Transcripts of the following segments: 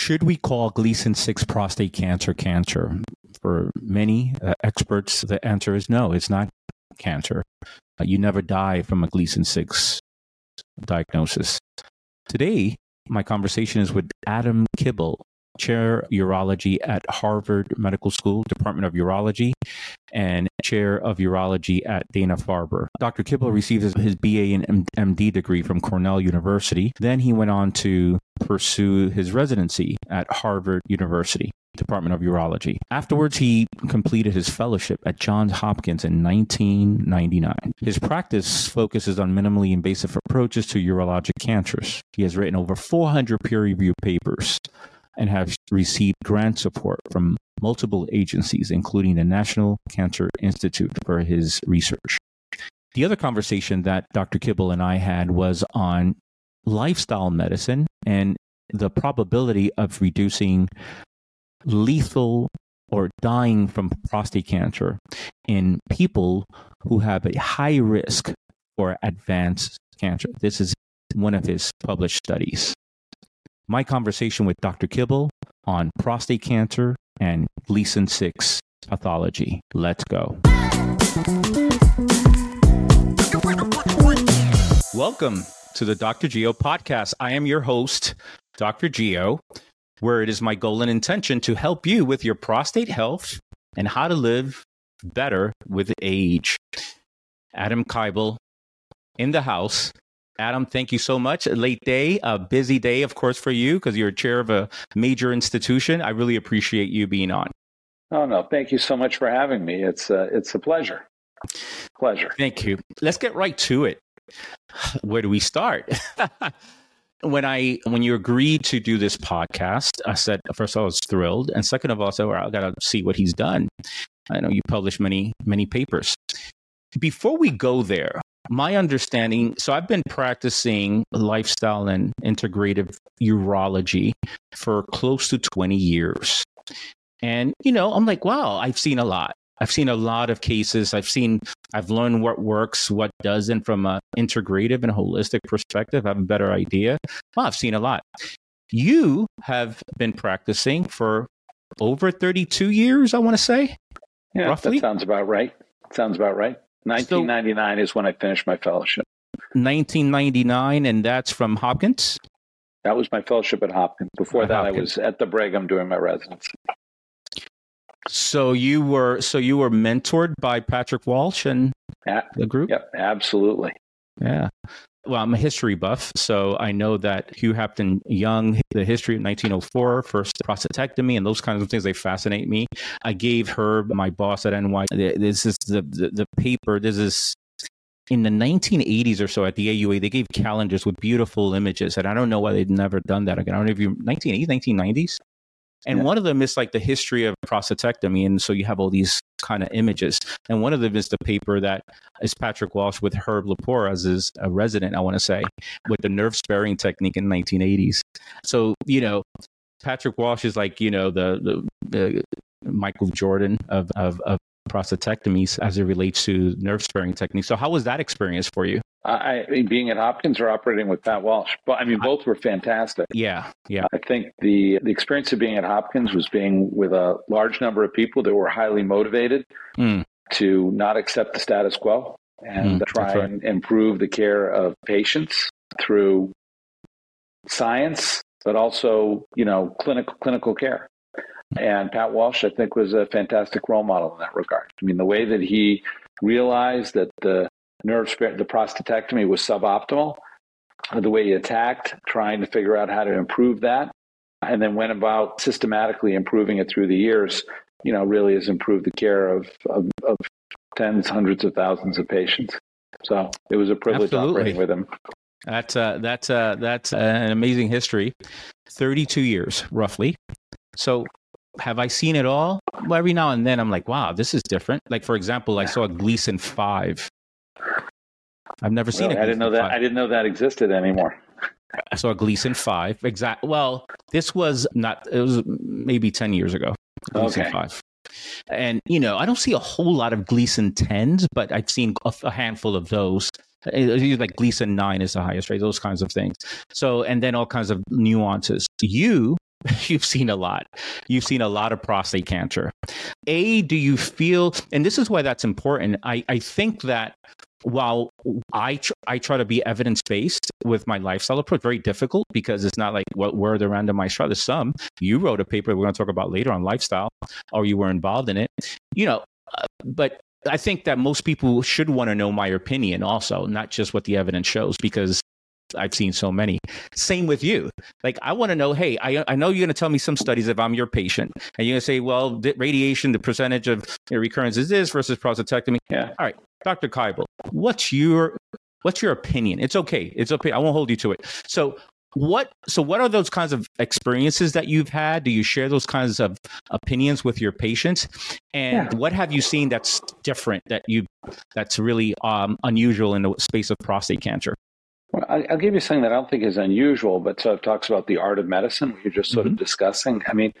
Should we call Gleason 6 prostate cancer cancer? For many uh, experts, the answer is no, it's not cancer. Uh, you never die from a Gleason 6 diagnosis. Today, my conversation is with Adam Kibel, Chair Urology at Harvard Medical School, Department of Urology, and Chair of Urology at Dana Farber. Dr. Kibel received his BA and MD degree from Cornell University. Then he went on to pursue his residency at Harvard University. Department of Urology. Afterwards, he completed his fellowship at Johns Hopkins in 1999. His practice focuses on minimally invasive approaches to urologic cancers. He has written over 400 peer reviewed papers and have received grant support from multiple agencies, including the National Cancer Institute, for his research. The other conversation that Dr. Kibel and I had was on lifestyle medicine and the probability of reducing lethal or dying from prostate cancer in people who have a high risk for advanced cancer. This is one of his published studies my conversation with Dr. Kibel on prostate cancer and Gleason 6 pathology. Let's go. Welcome to the Dr. Geo podcast. I am your host, Dr. Geo, where it is my goal and intention to help you with your prostate health and how to live better with age. Adam Kibel in the house. Adam, thank you so much. A late day, a busy day, of course, for you because you're chair of a major institution. I really appreciate you being on. Oh no, thank you so much for having me. It's uh, it's a pleasure. Pleasure. Thank you. Let's get right to it. Where do we start? when I when you agreed to do this podcast, I said first of all I was thrilled, and second of all, I said well, I got to see what he's done. I know you publish many many papers. Before we go there, my understanding so i've been practicing lifestyle and integrative urology for close to 20 years. And you know i'm like wow i've seen a lot. I've seen a lot of cases. I've seen i've learned what works what doesn't from an integrative and holistic perspective. I have a better idea. Well i've seen a lot. You have been practicing for over 32 years i want to say yeah roughly. that sounds about right. Sounds about right 1999 so, is when I finished my fellowship. 1999, and that's from Hopkins? That was my fellowship at Hopkins. Before at that, Hopkins. I was at the Brigham doing my residency. So you were so you were mentored by Patrick Walsh and the group. Yep, absolutely. Yeah. Well, I'm a history buff, so I know that Hugh Hampton Young, the history of 1904, first prostatectomy, and those kinds of things, they fascinate me. I gave her, my boss at NY, this is the, the, the paper, this is in the 1980s or so at the AUA, they gave calendars with beautiful images, and I don't know why they'd never done that again. I don't know if you 1980s, 1990s. And yeah. one of them is like the history of prostatectomy. And so you have all these kind of images. And one of them is the paper that is Patrick Walsh with Herb Lepor as his a resident, I want to say, with the nerve sparing technique in the 1980s. So, you know, Patrick Walsh is like, you know, the, the, the Michael Jordan of, of, of prostatectomies as it relates to nerve sparing techniques. So, how was that experience for you? I, mean, being at Hopkins or operating with Pat Walsh, but I mean both were fantastic. Yeah, yeah. I think the the experience of being at Hopkins was being with a large number of people that were highly motivated mm. to not accept the status quo and mm, try right. and improve the care of patients through science, but also you know clinical clinical care. And Pat Walsh, I think, was a fantastic role model in that regard. I mean, the way that he realized that the nerve sparing, the prostatectomy was suboptimal. The way he attacked, trying to figure out how to improve that, and then went about systematically improving it through the years, you know, really has improved the care of, of, of tens, hundreds of thousands of patients. So it was a privilege Absolutely. operating with him. That's uh, that's uh, that's an amazing history. Thirty-two years, roughly. So, have I seen it all? Well, every now and then, I'm like, wow, this is different. Like, for example, I saw a Gleason five I've never seen it. I didn't know that. 5. I didn't know that existed anymore. I saw Gleason five. Exact. Well, this was not. It was maybe ten years ago. Gleason okay. five. And you know, I don't see a whole lot of Gleason tens, but I've seen a, a handful of those. Uh, like Gleason nine is the highest rate. Those kinds of things. So, and then all kinds of nuances. You you've seen a lot. You've seen a lot of prostate cancer. A, do you feel, and this is why that's important. I, I think that while I tr- I try to be evidence based with my lifestyle approach, very difficult because it's not like what were the randomized trials. There's some you wrote a paper we're going to talk about later on lifestyle, or you were involved in it. You know, uh, but I think that most people should want to know my opinion also, not just what the evidence shows, because I've seen so many. Same with you. Like, I want to know, hey, I, I know you're going to tell me some studies if I'm your patient, and you're going to say, well, the radiation, the percentage of recurrence is this versus prostatectomy. Yeah. All right, Dr. Kibel, what's your what's your opinion? It's okay. It's okay. I won't hold you to it. So, what so what are those kinds of experiences that you've had do you share those kinds of opinions with your patients and yeah. what have you seen that's different that you that's really um, unusual in the space of prostate cancer well, I'll give you something that I don't think is unusual, but sort of talks about the art of medicine. You're just sort mm-hmm. of discussing. I mean,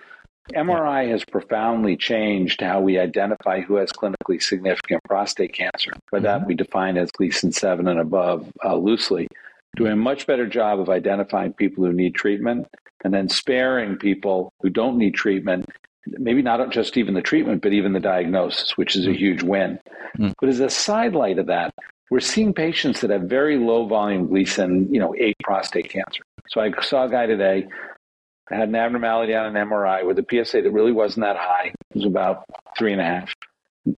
MRI has profoundly changed how we identify who has clinically significant prostate cancer. By mm-hmm. that, we define as Gleason 7 and above uh, loosely. Doing a much better job of identifying people who need treatment and then sparing people who don't need treatment, maybe not just even the treatment, but even the diagnosis, which is a mm-hmm. huge win. Mm-hmm. But as a sidelight of that, we're seeing patients that have very low volume Gleason, you know, 8 prostate cancer. So I saw a guy today had an abnormality on an MRI with a PSA that really wasn't that high. It was about three and a half.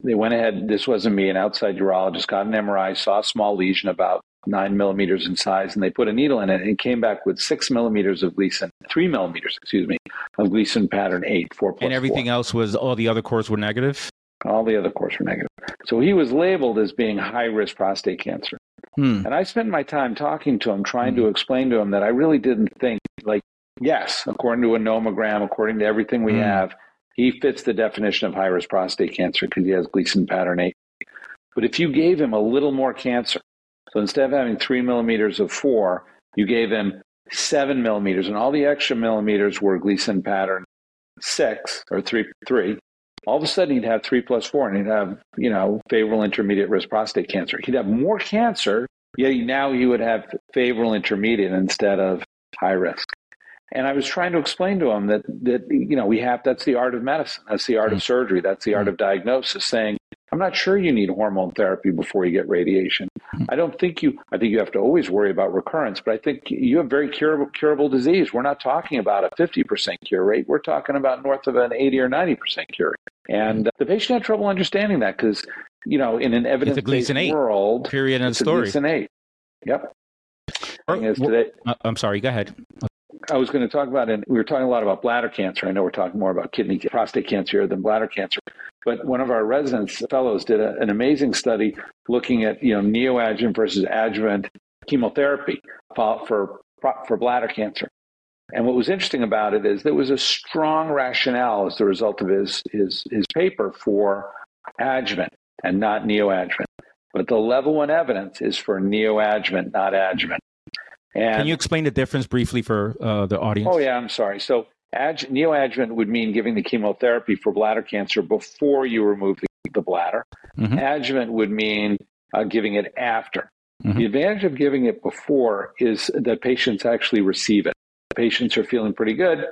They went ahead, this wasn't me, an outside urologist got an MRI, saw a small lesion about nine millimeters in size, and they put a needle in it and it came back with six millimeters of Gleason, three millimeters, excuse me, of Gleason pattern eight, four plus And everything four. else was, all the other cores were negative? All the other cores were negative. So he was labeled as being high risk prostate cancer. Hmm. And I spent my time talking to him, trying hmm. to explain to him that I really didn't think, like, yes, according to a nomogram, according to everything we hmm. have, he fits the definition of high risk prostate cancer because he has Gleason pattern 8. But if you gave him a little more cancer, so instead of having three millimeters of four, you gave him seven millimeters, and all the extra millimeters were Gleason pattern six or three, three, all of a sudden he'd have three plus four and he'd have, you know, favorable intermediate risk prostate cancer. He'd have more cancer, yet now he would have favorable intermediate instead of high risk. And I was trying to explain to him that that you know we have that's the art of medicine, that's the art mm-hmm. of surgery, that's the art mm-hmm. of diagnosis. Saying I'm not sure you need hormone therapy before you get radiation. I don't think you, I think you have to always worry about recurrence, but I think you have very curable, curable disease. We're not talking about a 50% cure rate. We're talking about north of an 80 or 90% cure rate. And the patient had trouble understanding that because, you know, in an evidence based world, period and story. It's an eight. Yep. Or, today, uh, I'm sorry, go ahead. I was going to talk about, and we were talking a lot about bladder cancer. I know we're talking more about kidney, prostate cancer than bladder cancer. But one of our residents fellows did a, an amazing study looking at you know neoadjuvant versus adjuvant chemotherapy for for bladder cancer. And what was interesting about it is there was a strong rationale as the result of his his his paper for adjuvant and not neoadjuvant. But the level one evidence is for neoadjuvant, not adjuvant. And, Can you explain the difference briefly for uh, the audience? Oh yeah, I'm sorry. So Adj- neoadjuvant would mean giving the chemotherapy for bladder cancer before you remove the, the bladder. Mm-hmm. Adjuvant would mean uh, giving it after. Mm-hmm. The advantage of giving it before is that patients actually receive it. Patients are feeling pretty good.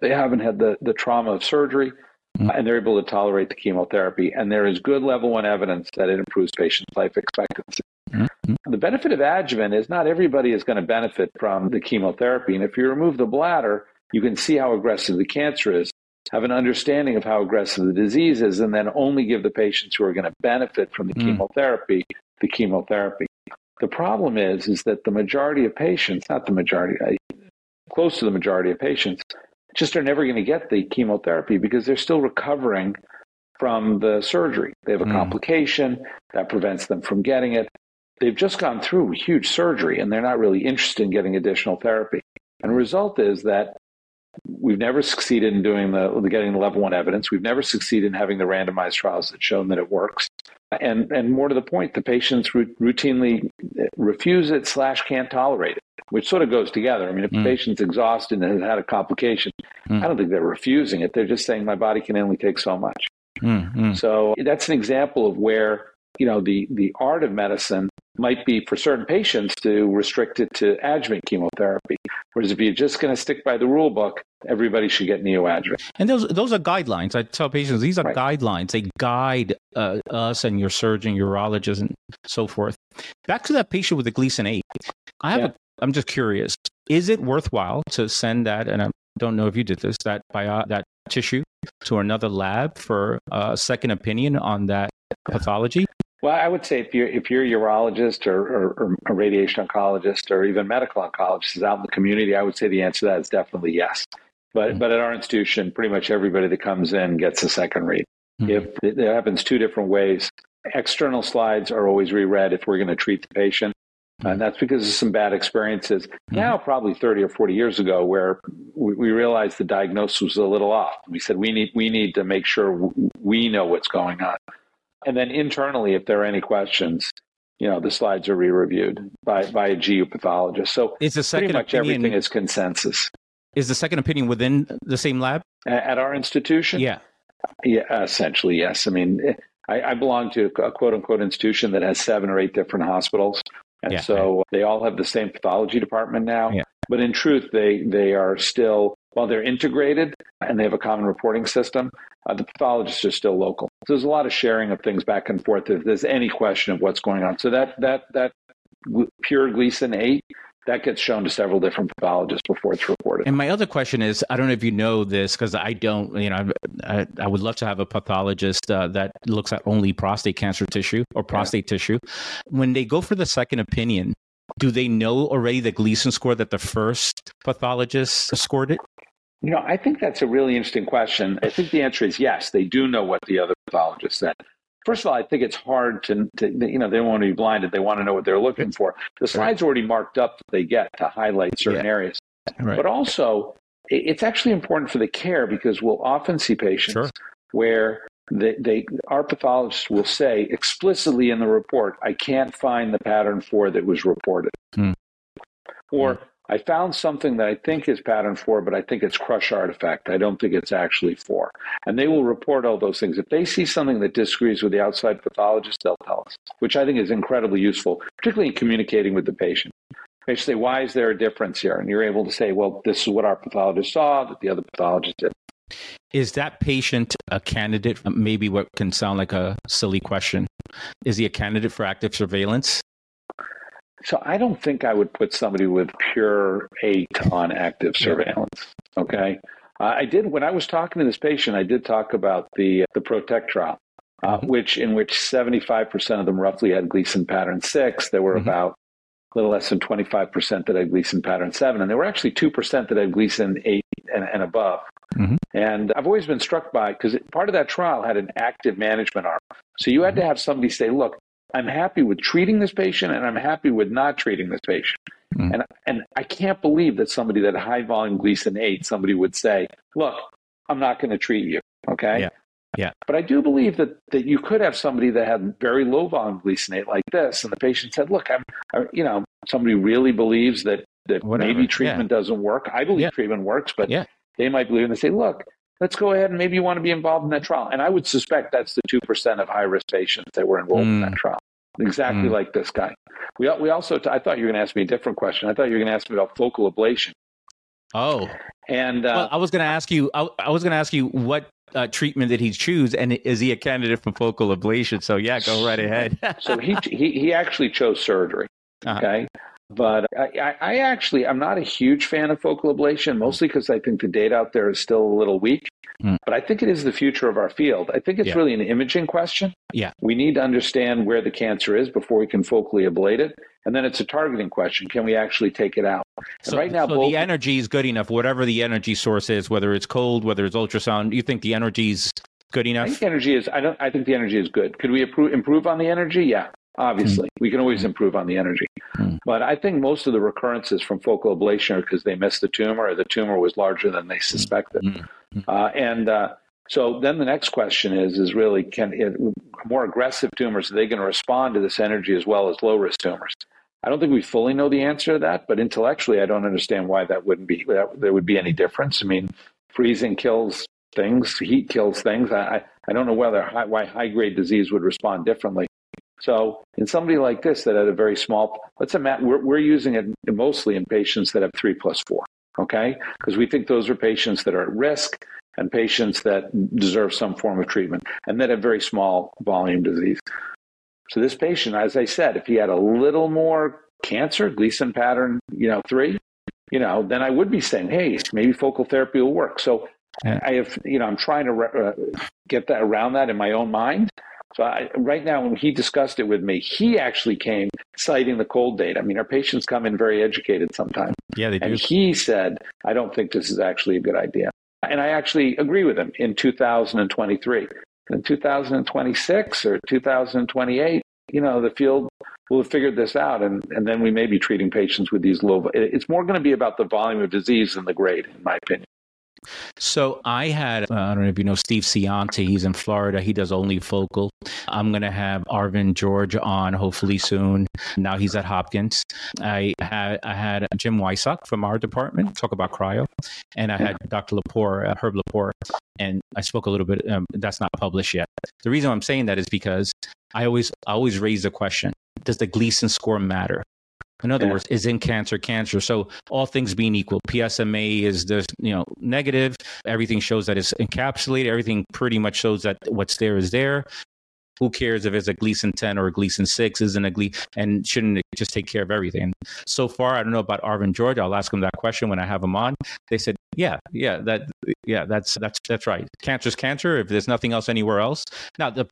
They haven't had the, the trauma of surgery, mm-hmm. uh, and they're able to tolerate the chemotherapy. And there is good level one evidence that it improves patients' life expectancy. The benefit of adjuvant is not everybody is going to benefit from the chemotherapy. And if you remove the bladder, you can see how aggressive the cancer is, have an understanding of how aggressive the disease is, and then only give the patients who are going to benefit from the mm. chemotherapy the chemotherapy. The problem is, is that the majority of patients, not the majority, close to the majority of patients, just are never going to get the chemotherapy because they're still recovering from the surgery. They have a mm. complication that prevents them from getting it. They've just gone through huge surgery and they're not really interested in getting additional therapy. And the result is that We've never succeeded in doing the, getting the level one evidence. We've never succeeded in having the randomized trials that shown that it works. And and more to the point, the patients routinely refuse it slash can't tolerate it, which sort of goes together. I mean, if mm. the patient's exhausted and has had a complication, mm. I don't think they're refusing it. They're just saying my body can only take so much. Mm. So that's an example of where you know the the art of medicine might be for certain patients to restrict it to adjuvant chemotherapy. Whereas if you're just going to stick by the rule book, everybody should get neoadjuvant. And those those are guidelines. I tell patients these are right. guidelines. They guide uh, us and your surgeon, urologist, and so forth. Back to that patient with the Gleason eight. I have. Yeah. A, I'm just curious. Is it worthwhile to send that? And I don't know if you did this. That bio, that tissue to another lab for a second opinion on that pathology? Well, I would say if you're if you're a urologist or, or, or, a radiation oncologist or even medical oncologist is out in the community, I would say the answer to that is definitely yes. But mm-hmm. but at our institution, pretty much everybody that comes in gets a second read. Mm-hmm. If it, it happens two different ways, external slides are always reread if we're going to treat the patient. Mm-hmm. And that's because of some bad experiences mm-hmm. now, probably 30 or 40 years ago, where we, we, realized the diagnosis was a little off. We said, we need, we need to make sure we know what's going on. And then internally, if there are any questions, you know, the slides are re-reviewed by, by a GU pathologist. So it's a second pretty much opinion, everything is consensus. Is the second opinion within the same lab? At our institution? Yeah. Yeah, essentially, yes. I mean, I, I belong to a quote unquote institution that has seven or eight different hospitals. And yeah, so right. they all have the same pathology department now. Yeah. But in truth, they, they are still, while they're integrated and they have a common reporting system, uh, the pathologists are still local. So there's a lot of sharing of things back and forth if there's any question of what's going on. So that that that pure Gleason eight that gets shown to several different pathologists before it's reported. And my other question is, I don't know if you know this because I don't. You know, I, I, would love to have a pathologist uh, that looks at only prostate cancer tissue or prostate yeah. tissue. When they go for the second opinion, do they know already the Gleason score that the first pathologist scored it? You know, I think that's a really interesting question. I think the answer is yes, they do know what the other pathologist said. First of all, I think it's hard to, to you know, they don't want to be blinded. They want to know what they're looking for. The slide's already marked up that they get to highlight certain yeah. areas. Right. But also, it's actually important for the care because we'll often see patients sure. where they, they, our pathologists will say explicitly in the report, I can't find the pattern four that was reported. Hmm. Or hmm. I found something that I think is pattern four, but I think it's crush artifact. I don't think it's actually four. And they will report all those things. If they see something that disagrees with the outside pathologist, they'll tell us, which I think is incredibly useful, particularly in communicating with the patient. They say, why is there a difference here? And you're able to say, well, this is what our pathologist saw that the other pathologist did. Is that patient a candidate? Maybe what can sound like a silly question. Is he a candidate for active surveillance? So I don't think I would put somebody with pure eight on active surveillance. Okay. Uh, I did when I was talking to this patient. I did talk about the the Protect trial, uh, mm-hmm. which in which seventy five percent of them roughly had Gleason pattern six. There were mm-hmm. about a little less than twenty five percent that had Gleason pattern seven, and there were actually two percent that had Gleason eight and, and above. Mm-hmm. And I've always been struck by because part of that trial had an active management arm. So you had to mm-hmm. have somebody say, "Look, I'm happy with treating this patient and I'm happy with not treating this patient. Mm-hmm. And and I can't believe that somebody that high volume Gleason 8, somebody would say, look, I'm not going to treat you. Okay. Yeah. Yeah. But I do believe that, that you could have somebody that had very low volume Gleason 8 like this, and the patient said, look, I'm, I, you know, somebody really believes that, that maybe treatment yeah. doesn't work. I believe yeah. treatment works, but yeah. they might believe and they say, look, let's go ahead and maybe you want to be involved in that trial. And I would suspect that's the 2% of high risk patients that were enrolled mm. in that trial exactly mm. like this guy. We we also I thought you were going to ask me a different question. I thought you were going to ask me about focal ablation. Oh, and uh, well, I was going to ask you. I, I was going to ask you what uh, treatment did he choose, and is he a candidate for focal ablation? So yeah, go right ahead. so he he he actually chose surgery. Uh-huh. Okay. But I, I, actually, I'm not a huge fan of focal ablation, mostly because I think the data out there is still a little weak. Mm. But I think it is the future of our field. I think it's yeah. really an imaging question. Yeah. We need to understand where the cancer is before we can focally ablate it. And then it's a targeting question. Can we actually take it out? So, right now, so both, the energy is good enough, whatever the energy source is, whether it's cold, whether it's ultrasound, you think the energy is good enough? I think energy is, I don't, I think the energy is good. Could we improve, improve on the energy? Yeah. Obviously, mm. we can always improve on the energy. Mm. But I think most of the recurrences from focal ablation are because they missed the tumor or the tumor was larger than they suspected. Mm. Uh, and uh, so then the next question is, is really can it, more aggressive tumors, are they going to respond to this energy as well as low risk tumors? I don't think we fully know the answer to that, but intellectually, I don't understand why that wouldn't be, that there would be any difference. I mean, freezing kills things, heat kills things. I, I don't know whether high, why high grade disease would respond differently. So in somebody like this that had a very small, let's imagine we're, we're using it mostly in patients that have three plus four. Okay, because we think those are patients that are at risk and patients that deserve some form of treatment and that have very small volume disease. So this patient, as I said, if he had a little more cancer, Gleason pattern, you know, three, you know, then I would be saying, hey, maybe focal therapy will work. So. I have, you know, I'm trying to uh, get that around that in my own mind. So I, right now, when he discussed it with me, he actually came citing the cold date. I mean, our patients come in very educated sometimes. Yeah, they do. And he said, I don't think this is actually a good idea. And I actually agree with him in 2023. In 2026 or 2028, you know, the field will have figured this out, and, and then we may be treating patients with these low. It's more going to be about the volume of disease than the grade, in my opinion. So I had, uh, I don't know if you know Steve Scionti. He's in Florida. He does only focal. I'm going to have Arvin George on hopefully soon. Now he's at Hopkins. I had I had Jim Wysock from our department talk about cryo, and I had Dr. Lepor, uh, Herb Lepor, and I spoke a little bit. Um, that's not published yet. The reason I'm saying that is because I always I always raise the question: Does the Gleason score matter? In other yeah. words, is in cancer cancer? So all things being equal, PSMA is this, you know, negative. Everything shows that it's encapsulated. Everything pretty much shows that what's there is there. Who cares if it's a Gleason 10 or a Gleason 6? Isn't a Gleason, and shouldn't it just take care of everything? So far, I don't know about Arvin George. I'll ask him that question when I have him on. They said, yeah, yeah, that, yeah, that's that's that's right. Cancer's cancer. If there's nothing else anywhere else. Now, the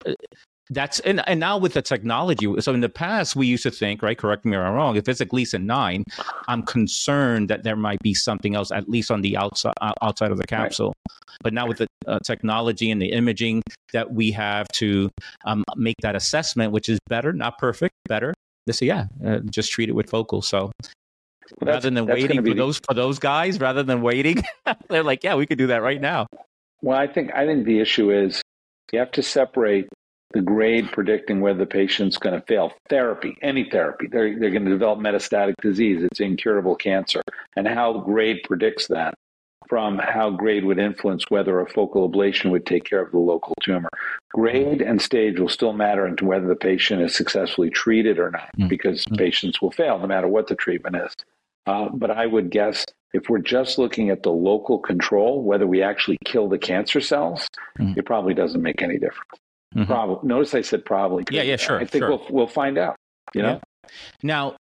that's and, and now with the technology so in the past we used to think right correct me if i'm wrong if it's at least a gleason 9 i'm concerned that there might be something else at least on the outside outside of the capsule. Right. but now with the uh, technology and the imaging that we have to um, make that assessment which is better not perfect better they say yeah uh, just treat it with focal so well, rather than waiting for the... those for those guys rather than waiting they're like yeah we could do that right now. Well i think i think the issue is you have to separate the grade predicting whether the patient's going to fail therapy, any therapy. They're, they're going to develop metastatic disease. It's incurable cancer. And how grade predicts that from how grade would influence whether a focal ablation would take care of the local tumor. Grade and stage will still matter into whether the patient is successfully treated or not, mm-hmm. because patients will fail no matter what the treatment is. Uh, but I would guess if we're just looking at the local control, whether we actually kill the cancer cells, mm-hmm. it probably doesn't make any difference. Mm-hmm. Probably. Notice I said probably. Yeah, yeah, sure. I think sure. we'll we'll find out. You know. Yeah. Now,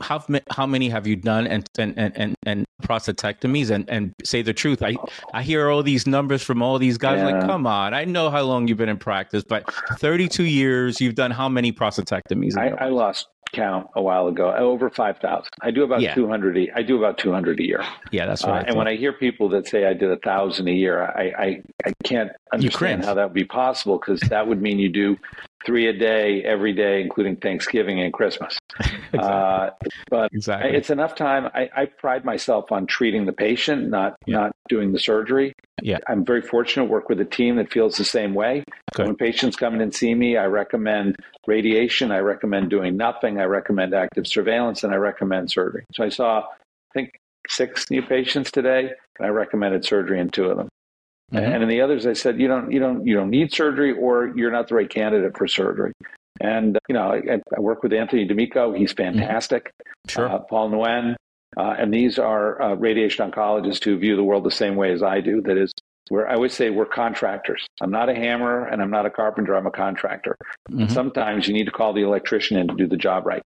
how how many have you done and and and and prostatectomies and and say the truth i i hear all these numbers from all these guys yeah. like come on i know how long you've been in practice but 32 years you've done how many prostatectomies I, I, lost count a while ago over 5000 i do about yeah. 200 i do about 200 a year. Yeah that's right uh, and when i hear people that say i did a thousand a year i i, I can't understand how that would be possible because that would mean you do three a day every day, including Thanksgiving and Christmas. exactly. uh, but exactly. it's enough time. I, I, pride myself on treating the patient, not yeah. not doing the surgery. Yeah. I'm very fortunate to work with a team that feels the same way. Okay. When patients come in and see me, I recommend radiation. I recommend doing nothing. I recommend active surveillance, and I recommend surgery. So I saw, I think, six new patients today, and I recommended surgery in two of them. Mm-hmm. And in the others, I said, you don't, you don't, you don't need surgery, or you're not the right candidate for surgery. And you know, I, I work with Anthony D'Amico. He's mm-hmm. fantastic. Sure. Uh, Paul Nguyen, uh, and these are uh, radiation oncologists who view the world the same way as I do. That is, where I always say we're contractors. I'm not a hammer and I'm not a carpenter. I'm a contractor. Mm-hmm. Sometimes you need to call the electrician in to do the job right,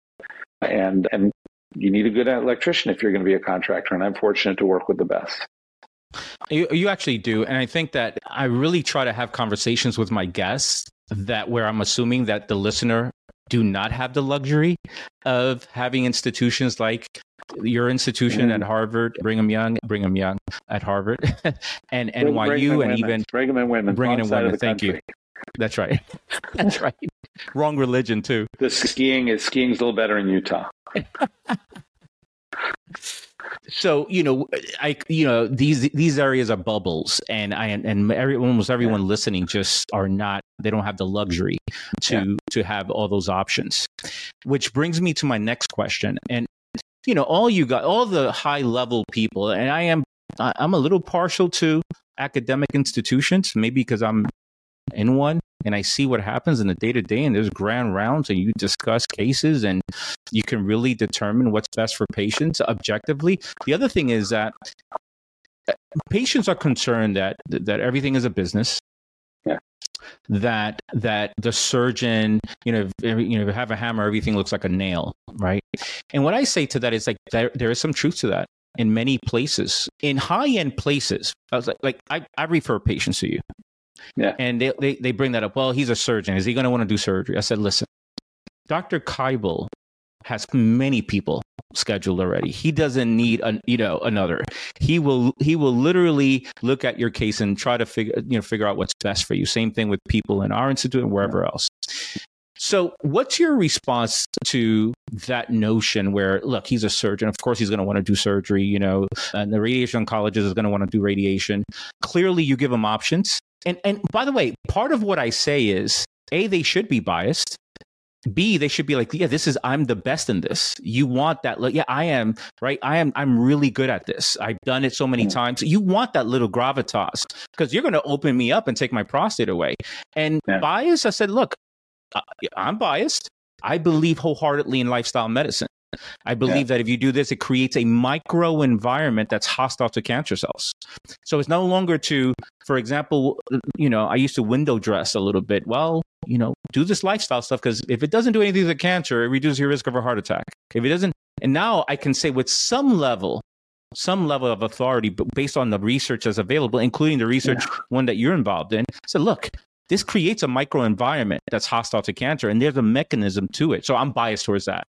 and and you need a good electrician if you're going to be a contractor. And I'm fortunate to work with the best. You, you actually do. And I think that I really try to have conversations with my guests that where I'm assuming that the listener do not have the luxury of having institutions like your institution mm-hmm. at Harvard, Brigham Young, Brigham Young at Harvard, and NYU, Brigham and even Brigham and women, Brigham and women. Thank country. you. That's right. That's right. Wrong religion too. The skiing is skiing's a little better in Utah. so you know i you know these these areas are bubbles and i and every, almost everyone yeah. listening just are not they don't have the luxury to yeah. to have all those options which brings me to my next question and you know all you got all the high level people and i am i'm a little partial to academic institutions maybe because i'm in one and I see what happens in the day to day, and there's grand rounds, and you discuss cases, and you can really determine what's best for patients objectively. The other thing is that uh, patients are concerned that that everything is a business. Yeah. That that the surgeon, you know, if, you know, if you have a hammer, everything looks like a nail, right? And what I say to that is like there, there is some truth to that in many places. In high end places, I was like, like I, I refer patients to you. Yeah. And they, they, they bring that up. Well, he's a surgeon. Is he going to want to do surgery? I said, listen, Dr. Kibel has many people scheduled already. He doesn't need a, you know another. He will he will literally look at your case and try to figure you know figure out what's best for you. Same thing with people in our institute and wherever else. So, what's your response to that notion where, look, he's a surgeon. Of course, he's going to want to do surgery, you know, and the radiation oncologist is going to want to do radiation. Clearly, you give him options. And, and by the way, part of what I say is A, they should be biased. B, they should be like, yeah, this is, I'm the best in this. You want that. Like, yeah, I am, right? I am, I'm really good at this. I've done it so many mm. times. You want that little gravitas because you're going to open me up and take my prostate away. And yeah. bias, I said, look, I'm biased. I believe wholeheartedly in lifestyle medicine. I believe yeah. that if you do this, it creates a micro environment that's hostile to cancer cells. So it's no longer to, for example, you know, I used to window dress a little bit. Well, you know, do this lifestyle stuff because if it doesn't do anything to cancer, it reduces your risk of a heart attack. If it doesn't, and now I can say with some level, some level of authority, but based on the research that's available, including the research yeah. one that you're involved in, so look, this creates a microenvironment that's hostile to cancer and there's a mechanism to it so i'm biased towards that.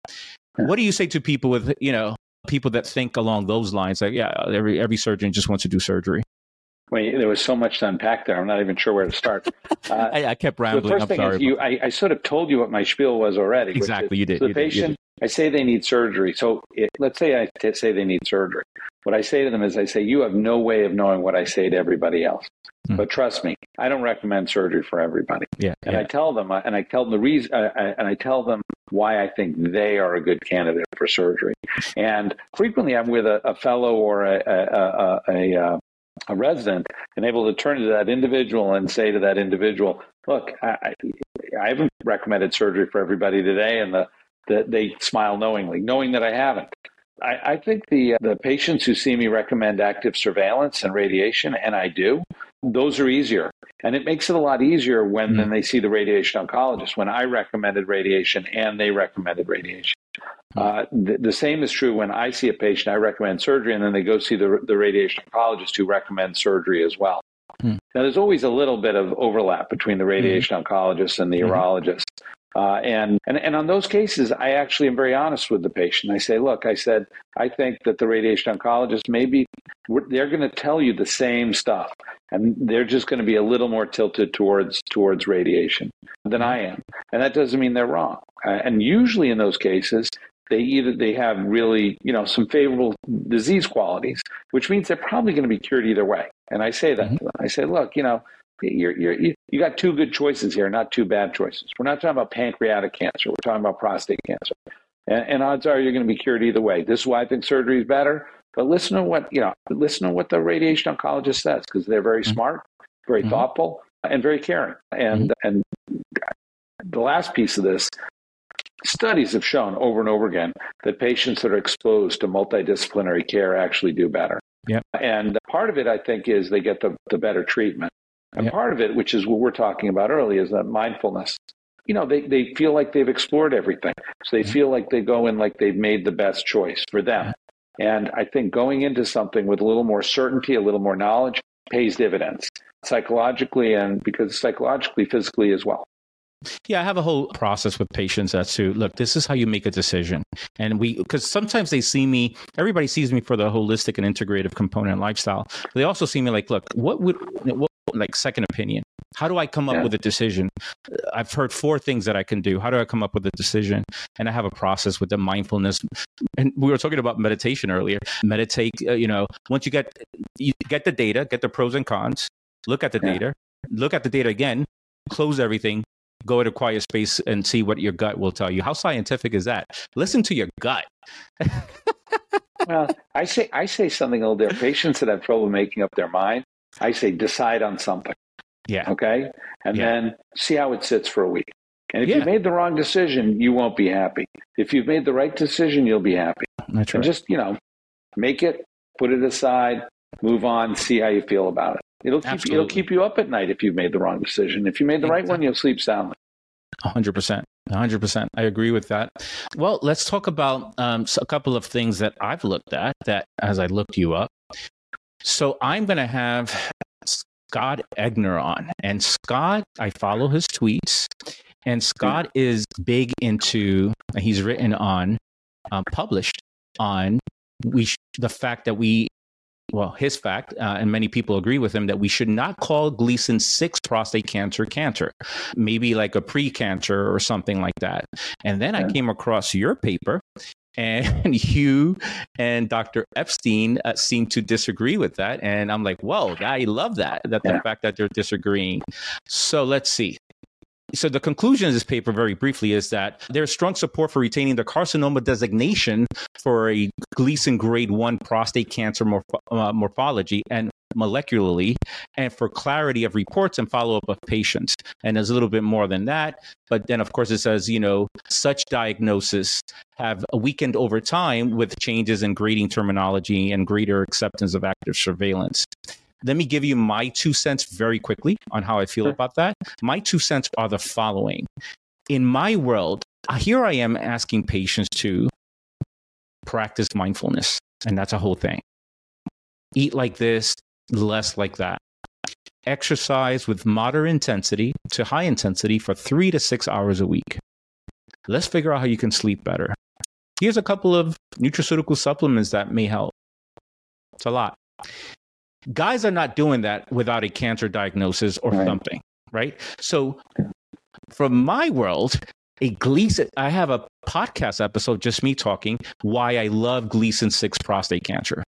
What do you say to people with you know people that think along those lines like yeah every every surgeon just wants to do surgery well, there was so much to unpack there. I'm not even sure where to start. Uh, I, I, kept rambling. The first I'm thing sorry, is, you, I, I, sort of told you what my spiel was already. Exactly, is, you did. So the you patient, did, I say they need surgery. So it, let's say I t- say they need surgery. What I say to them is, I say, you have no way of knowing what I say to everybody else. Mm. But trust me, I don't recommend surgery for everybody. Yeah, and yeah. I tell them, and I tell them the reason, uh, and I tell them why I think they are a good candidate for surgery. And frequently, I'm with a, a fellow or a, a, a, a a uh, resident and able to turn to that individual and say to that individual, look, I, I haven't recommended surgery for everybody today. And the, the, they smile knowingly, knowing that I haven't. I, I think the, uh, the patients who see me recommend active surveillance and radiation, and I do, those are easier. And it makes it a lot easier when mm-hmm. then they see the radiation oncologist, when I recommended radiation and they recommended radiation. Mm-hmm. Uh, the, the, same is true when I see a patient, I recommend surgery, and then they go see the, the radiation oncologist who recommends surgery as well. Mm. Now, there's always a little bit of overlap between the radiation mm. oncologist and the mm-hmm. urologist. Uh, and, and, and on those cases, I actually am very honest with the patient. I say, look, I said, I think that the radiation oncologist maybe they're going to tell you the same stuff, and they're just going to be a little more tilted towards towards radiation than I am, and that doesn't mean they're wrong. Uh, and usually in those cases, they either they have really you know some favorable disease qualities, which means they're probably going to be cured either way. And I say that mm-hmm. I say, look, you know, you're, you're, you got two good choices here, not two bad choices. We're not talking about pancreatic cancer. We're talking about prostate cancer. And, and odds are you're going to be cured either way. This is why I think surgery is better. But listen to what you know. Listen to what the radiation oncologist says because they're very mm-hmm. smart, very mm-hmm. thoughtful, and very caring. And mm-hmm. and the last piece of this, studies have shown over and over again that patients that are exposed to multidisciplinary care actually do better. Yeah. And part of it, I think, is they get the, the better treatment. And yep. part of it, which is what we're talking about early, is that mindfulness. You know, they, they feel like they've explored everything. So they mm-hmm. feel like they go in like they've made the best choice for them. And I think going into something with a little more certainty, a little more knowledge, pays dividends psychologically and because psychologically, physically as well. Yeah, I have a whole process with patients as to look, this is how you make a decision. And we, because sometimes they see me, everybody sees me for the holistic and integrative component lifestyle. They also see me like, look, what would, what, like second opinion? How do I come up yeah. with a decision? I've heard four things that I can do. How do I come up with a decision? And I have a process with the mindfulness. And we were talking about meditation earlier. Meditate, uh, you know, once you get, you get the data, get the pros and cons, look at the yeah. data, look at the data again, close everything, go at a quiet space and see what your gut will tell you. How scientific is that? Listen to your gut. well, I say I say something little different. Patients that have trouble making up their mind, I say decide on something. Yeah. Okay. And yeah. then see how it sits for a week. And if Yeah. you made the wrong decision, you won't be happy. If you've made the right decision, you'll be happy. That's And right. just, you know, make it, put it aside, move on, see how you feel about it. It'll keep it'll keep you up at night if you've made the wrong decision. If you made the right one, you'll sleep soundly. Hundred percent. Hundred percent. I agree with that. Well, let's talk about um, a couple of things that I've looked at that as I looked you up. So I'm going to have Scott Eggener on, and Scott, I follow his tweets, and Scott is big into. He's written on, um, published on we sh- the fact that we well, his fact, uh, and many people agree with him that we should not call Gleason 6 prostate cancer cancer, maybe like a pre-cancer or something like that. And then I came across your paper, and you and Dr. Epstein uh, seem to disagree with that. And I'm like, whoa, I love that, that the fact that they're disagreeing. So let's see. So the conclusion of this paper, very briefly, is that there's strong support for retaining the carcinoma designation for a Gleason grade one prostate cancer morph- uh, morphology and molecularly, and for clarity of reports and follow up of patients. And there's a little bit more than that. But then, of course, it says, you know, such diagnosis have weakened over time with changes in grading terminology and greater acceptance of active surveillance. Let me give you my two cents very quickly on how I feel Sure. about that. My two cents are the following. In my world, uh, here I am asking patients to practice mindfulness, and that's a whole thing. Eat like this, less like that. Exercise with moderate intensity to high intensity for three to six hours a week. Let's figure out how you can sleep better. Here's a couple of nutraceutical supplements that may help. It's a lot. Guys are not doing that without a cancer diagnosis or Right. something, right? So, from my world, a Gleason, I have a podcast episode, just me talking why I love Gleason 6 prostate cancer.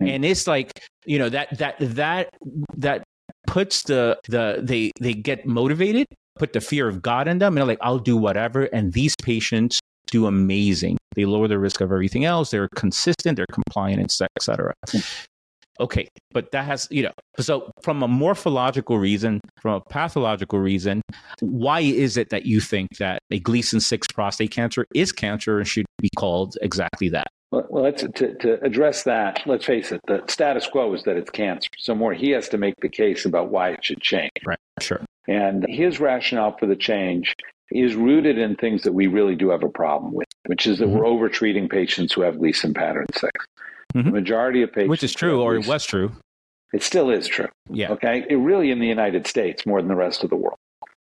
And it's like, you know, that, that, that, that puts the, the, they, they get motivated, put the fear of God in them, and they're like, I'll do whatever. And these patients do amazing. They lower the risk of everything else. They're consistent, they're compliant, et cetera. Okay, but that has, you know, so from a morphological reason, from a pathological reason, why is it that you think that a Gleason 6 prostate cancer is cancer and should be called exactly that? Well, well let's, to, to address that, let's face it, the status quo is that it's cancer. So more, he has to make the case about why it should change. Right, sure. And his rationale for the change is rooted in things that we really do have a problem with, which is that Mhm. we're overtreating patients who have Gleason pattern 6 Mhm. The majority of patients, Which is true, or it was true. it still is true. Yeah. Okay, it really in the United States more than the rest of the world.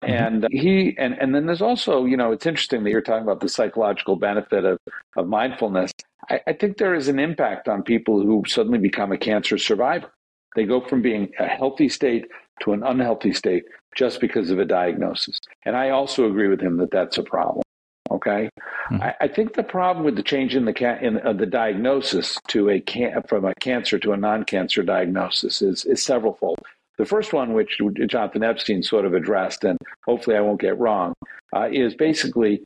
Mhm. And he and and then there's also you know it's interesting that you're talking about the psychological benefit of of mindfulness. I, I think there is an impact on people who suddenly become a cancer survivor. They go from being a healthy state to an unhealthy state just because of a diagnosis. And I also agree with him that that's a problem. Okay, Mhm. I, I think the problem with the change in the ca- in uh, the diagnosis to a can- from a cancer to a non-cancer diagnosis is is severalfold. The first one, which Jonathan Epstein sort of addressed, and hopefully I won't get wrong, uh, is basically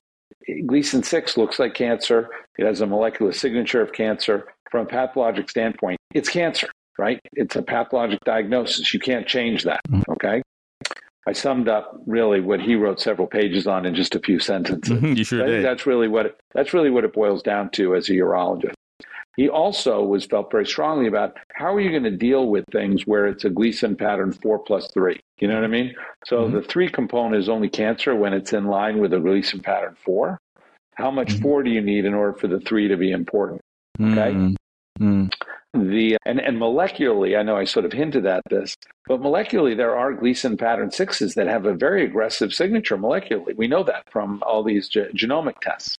Gleason 6 looks like cancer. It has a molecular signature of cancer. From a pathologic standpoint, it's cancer, right? It's a pathologic diagnosis. You can't change that, okay? I summed up really what he wrote several pages on in just a few sentences. Mhm, you sure I think did. that's really what it, that's really what it boils down to as a urologist. He also was felt very strongly about how are you going to deal with things where it's a Gleason pattern four plus three. You know what I mean? So Mhm. the three component is only cancer when it's in line with a Gleason pattern four. How much Mhm. four do you need in order for the three to be important? Okay. Mm, mm, The and, and molecularly, I know I sort of hinted at this, but molecularly there are Gleason pattern sixes that have a very aggressive signature molecularly. We know that from all these ge- genomic tests.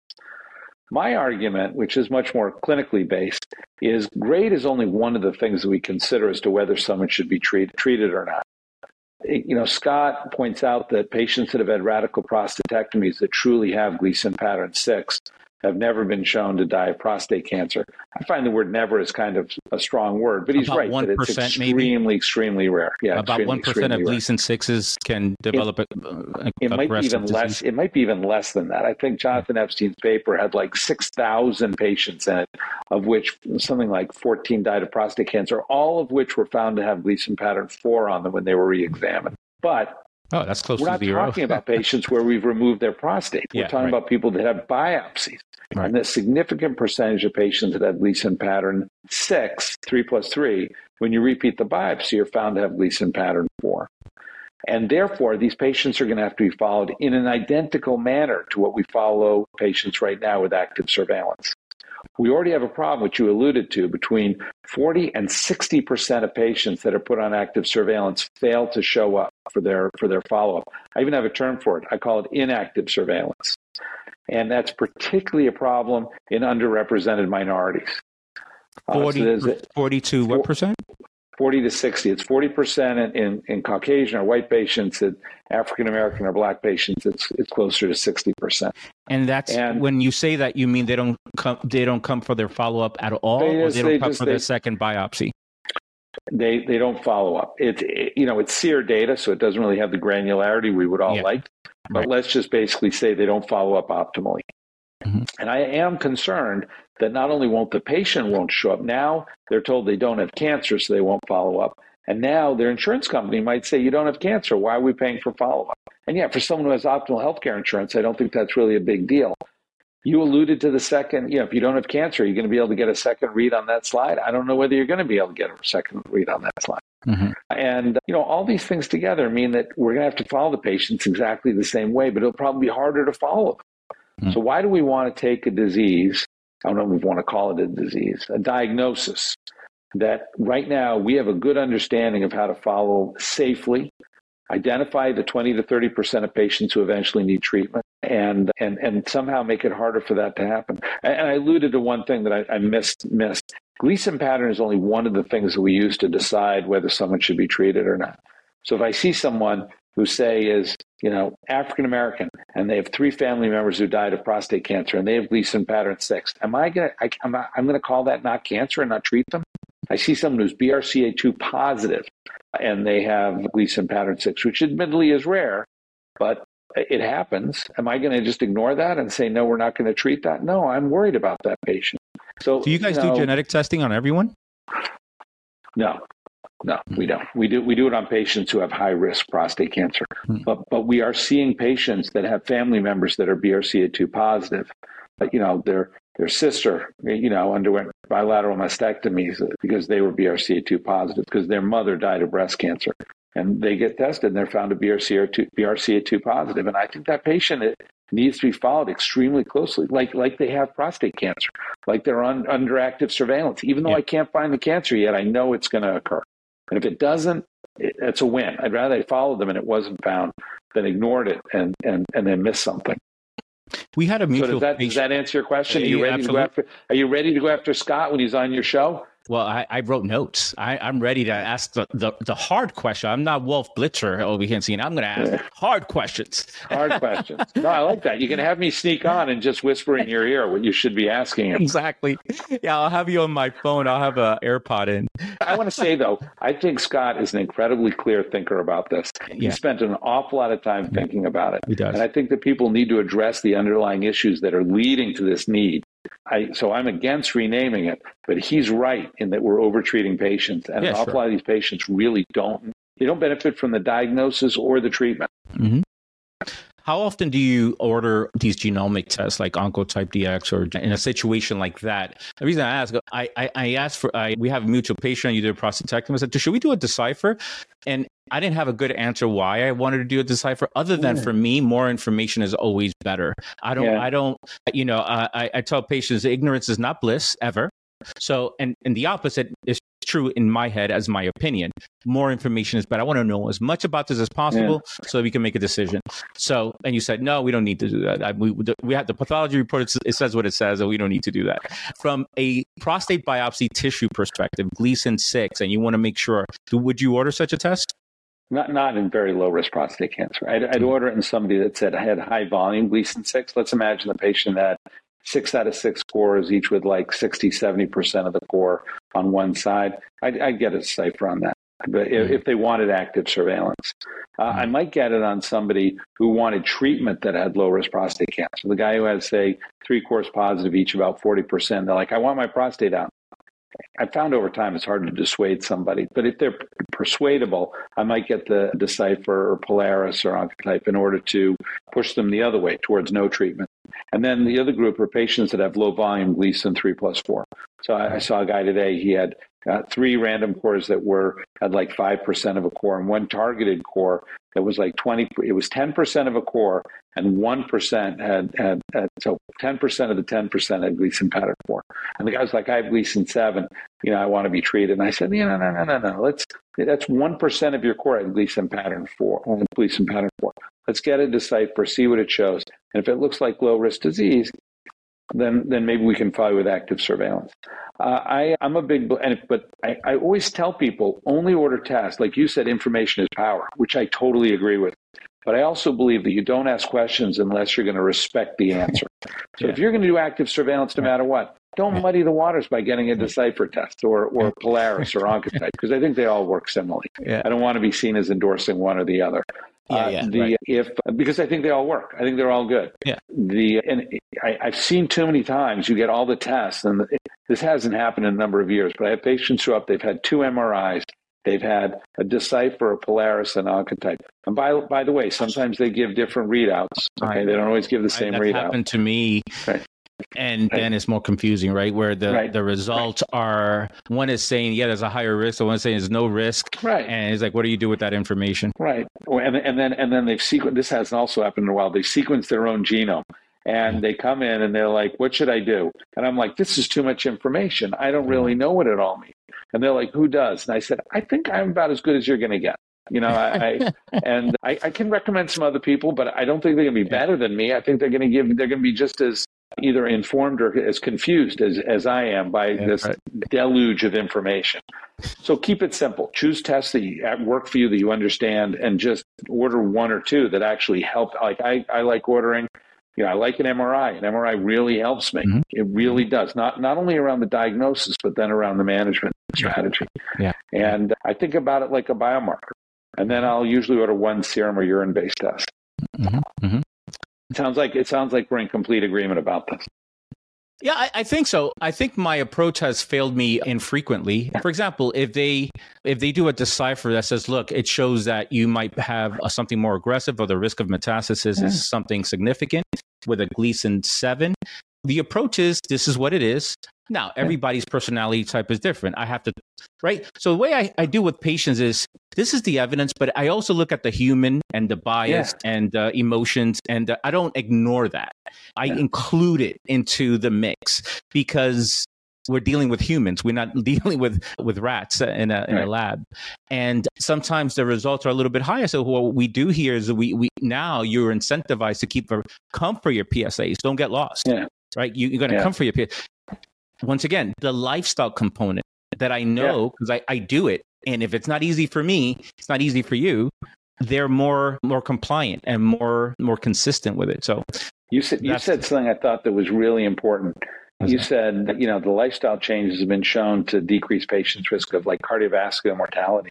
My argument, which is much more clinically based, is grade is only one of the things that we consider as to whether someone should be treat, treated or not. You know, Scott points out that patients that have had radical prostatectomies that truly have Gleason pattern six have never been shown to die of prostate cancer. I find the word never is kind of a strong word, but he's About right that it's 1% maybe? extremely, extremely rare. Yeah, About one percent of extremely rare. Gleason sixes can develop a, a It might be even disease. less. It might be even less than that. I think hmm. Jonathan Epstein's paper had like six thousand patients in it, of which something like fourteen died of prostate cancer, all of which were found to have Gleason pattern four on them when they were re-examined. But Oh, that's close to the right. We're not talking about patients where we've removed their prostate. We're Yeah, talking right. about people that have biopsies. Right. And the significant percentage of patients that have Gleason pattern six, three plus three, when you repeat the biopsy, you're found to have Gleason pattern four. And therefore, these patients are going to have to be followed in an identical manner to what we follow patients right now with active surveillance. We already have a problem, which you alluded to, between 40 and 60% of patients that are put on active surveillance fail to show up for their, for their follow up. I even have a term for it. I call it inactive surveillance. And that's particularly a problem in underrepresented minorities. Uh, so 40, there's a- 42 what percent? 40 to 60. It's 40% in, in, in Caucasian or white patients, and African American or black patients, it's, it's closer to 60%. And that's And- when you say that you mean they don't come they don't come for their follow up at all, They or they don't they come just- for they- their second biopsy. They, they don't follow up. It, it- you know, it's SEER data, so it doesn't really have the granularity we would all Yeah. like. But Right. let's just basically say they don't follow up optimally. Mhm. And I am concerned that not only won't the patient won't show up, now they're told they don't have cancer, so they won't follow up. And now their insurance company might say, you don't have cancer. Why are we paying for follow up? And yeah, for someone who has optimal healthcare insurance, I don't think that's really a big deal. You alluded to the second, you know, if you don't have cancer, are you're going to be able to get a second read on that slide. I don't know whether you're going to be able to get a second read on that slide. Mhm. And, you know, all these things together mean that we're going to have to follow the patients exactly the same way, but it'll probably be harder to follow them. Mm. So, why do we want to take a disease? I don't know if we want to call it a disease, a diagnosis that right now we have a good understanding of how to follow safely, identify the 20 to 30% of patients who eventually need treatment, and, and, and somehow make it harder for that to happen. And, I alluded to one thing that I, I missed, missed. Gleason pattern is only one of the things that we use to decide whether someone should be treated or not. So if I see someone who say is, you know, African American and they have three family members who died of prostate cancer and they have Gleason pattern six, am I gonna I, am I, I'm gonna call that not cancer and not treat them? I see someone who's BRCA2 positive and they have Gleason pattern six, which admittedly is rare, but it happens. Am I going to just ignore that and say no? We're not going to treat that. No, I'm worried about that patient. So Do you guys know, do genetic testing on everyone? No, no, we don't. We do we do it on patients who have high risk prostate cancer, Hmm. but but we are seeing patients that have family members that are BRCA2 positive. But you know, their their sister, you know, underwent bilateral mastectomies because they were BRCA2 positive because their mother died of breast cancer, and they get tested and they're found to be BRCA2 BRCA2 positive. And I think that patient it needs to be followed extremely closely, like like they have prostate cancer, like they're on, under active surveillance. Even though Yeah. I can't find the cancer yet, I know it's going to occur. And if it doesn't, it, it's a win. I'd rather they followed them and it wasn't found than ignored it and and and then missed something. We had a So mutual does that, does that answer your question? Are you ready to go after? Are you ready to go after Scott when he's on your show? Well, I, I wrote notes. I, I'm ready to ask the, the, the hard question. I'm not Wolf Blitzer over here seeing. I'm going to ask hard questions. Hard questions. No, I like that. You can have me sneak on and just whisper in your ear what you should be asking him. Exactly. Yeah, I'll have you on my phone. I'll have an AirPod in. I want to say though, I think Scott is an incredibly clear thinker about this. Yeah. He spent an awful lot of time thinking about it. He does. And I think that people need to address the underlying issues that are leading to this need. I, so I'm against renaming it, but he's right in that we're overtreating patients, and Yeah, an awful sure. lot of these patients really don't. They don't benefit from the diagnosis or the treatment. hmm How often do you order these genomic tests like Oncotype DX or in a situation like that? The reason I ask, I, I, I asked for, I, we have a mutual patient, you did a prostatectomy. I said, should we do a decipher? And I didn't have a good answer why I wanted to do a decipher, other than Yeah. for me, more information is always better. I don't, Yeah. I don't, you know, I, I- I tell patients ignorance is not bliss ever. So, and, and the opposite is true in my head as my opinion. More information is better. I want to know as much about this as possible so we can make a decision. So, and you said, no, we don't need to do that. I, we, we have the pathology report. It, says what it says, and we don't need to do that. From a prostate biopsy tissue perspective, Gleason 6, and you want to make sure, would you order such a test? Not not in very low risk prostate cancer. I'd, I'd mm-hmm. order it in somebody that said I had high volume Gleason six. Let's imagine the patient had six out of six cores, each with like 60, 70 percent of the core on one side. I'd, I'd get a cipher on that. But if, if they wanted active surveillance, uh, I might get it on somebody who wanted treatment that had low risk prostate cancer. The guy who has say three cores positive, each about forty percent. They're like, I want my prostate out. I found over time it's hard to dissuade somebody, but if they're persuadable, I might get the Decipher or Polaris or Oncotype in order to push them the other way towards no treatment. And then the other group are patients that have low volume Gleason 3 plus 4. So I, I saw a guy today, he had uh, three random cores that were had like 5% of a core and one targeted core that was like 20 it was 10% of a core and 1% had, had, had so 10% of the 10% had Gleason pattern 4 and the guy was like i have Gleason 7 you know i want to be treated. And i said no no no no no. Let's that's 1% of your core at Gleason pattern 4 Gleason pattern 4 let's get a decipher see what it shows. And if it looks like low risk disease then then maybe we can follow with active surveillance. Uh, I I'm a big and but I, I always tell people only order tests. Like you said, information is power, which I totally agree with. But I also believe that you don't ask questions unless you're going to respect the answer. So yeah. if you're going to do active surveillance, no matter what, don't muddy the waters by getting a decipher test or, or Polaris or Oncotype because I think they all work similarly. Yeah. I don't want to be seen as endorsing one or the other. Yeah, uh, yeah, the right. if because I think they all work. I think they're all good. Yeah. The and I, have seen too many times you get all the tests, and the, this hasn't happened in a number of years. But I have patients who up. They've had two MRIs. They've had a Decipher, a Polaris, and Oncotype. And by by the way, sometimes they give different readouts. Okay, they don't always give the same That's readout. Happened to me. Right and right. then it's more confusing, right? Where the right. the results right. are one is saying yeah, there's a higher risk, the one is saying there's no risk, right? And it's like, what do you do with that information, right? And and then and then they've sequenced. This has also happened in a while. They sequenced their own genome. And mm-hmm. they come in and they're like, "What should I do?" And I'm like, "This is too much information. I don't really mm-hmm. know what it all means." And they're like, "Who does?" And I said, "I think I'm about as good as you're going to get." You know, I, I and I, I, can recommend some other people, but I don't think they're going to be better than me. I think they're going to give, they're going to be just as either informed or as confused as, as I am by yeah, this right. deluge of information. So keep it simple. Choose tests that you, work for you that you understand and just order one or two that actually help. Like I, I like ordering, you know, I like an MRI. An MRI really helps me. Mm-hmm. It really does. Not not only around the diagnosis, but then around the management strategy. Yeah. And I think about it like a biomarker. And then I'll usually order one serum or urine based test. Mm-hmm. Mm-hmm. It sounds like it sounds like we're in complete agreement about this. Yeah, I, I, think so. I think my approach has failed me infrequently. For example, if they if they do a decipher that says, "Look, it shows that you might have a, something more aggressive, or the risk of metastasis yeah. is something significant," with a Gleason seven, the approach is this is what it is. Now, everybody's personality type is different. I have to, right? So the way I, I do with patients is this is the evidence, but I also look at the human and the bias yeah. and uh, emotions, and uh, I don't ignore that. I yeah. include it into the mix because we're dealing with humans. We're not dealing with with rats in a in right. a lab. And sometimes the results are a little bit higher. So what we do here is we we now you're incentivized to keep come for your PSAs. Don't get lost. Yeah right? You, are going to yeah. come for your peers. Once again, the lifestyle component that I know because yeah. I, I do it. And if it's not easy for me, it's not easy for you. They're more more compliant and more more consistent with it. So you said you said something I thought that was really important. You said that, you know the lifestyle changes have been shown to decrease patients' risk of like cardiovascular mortality.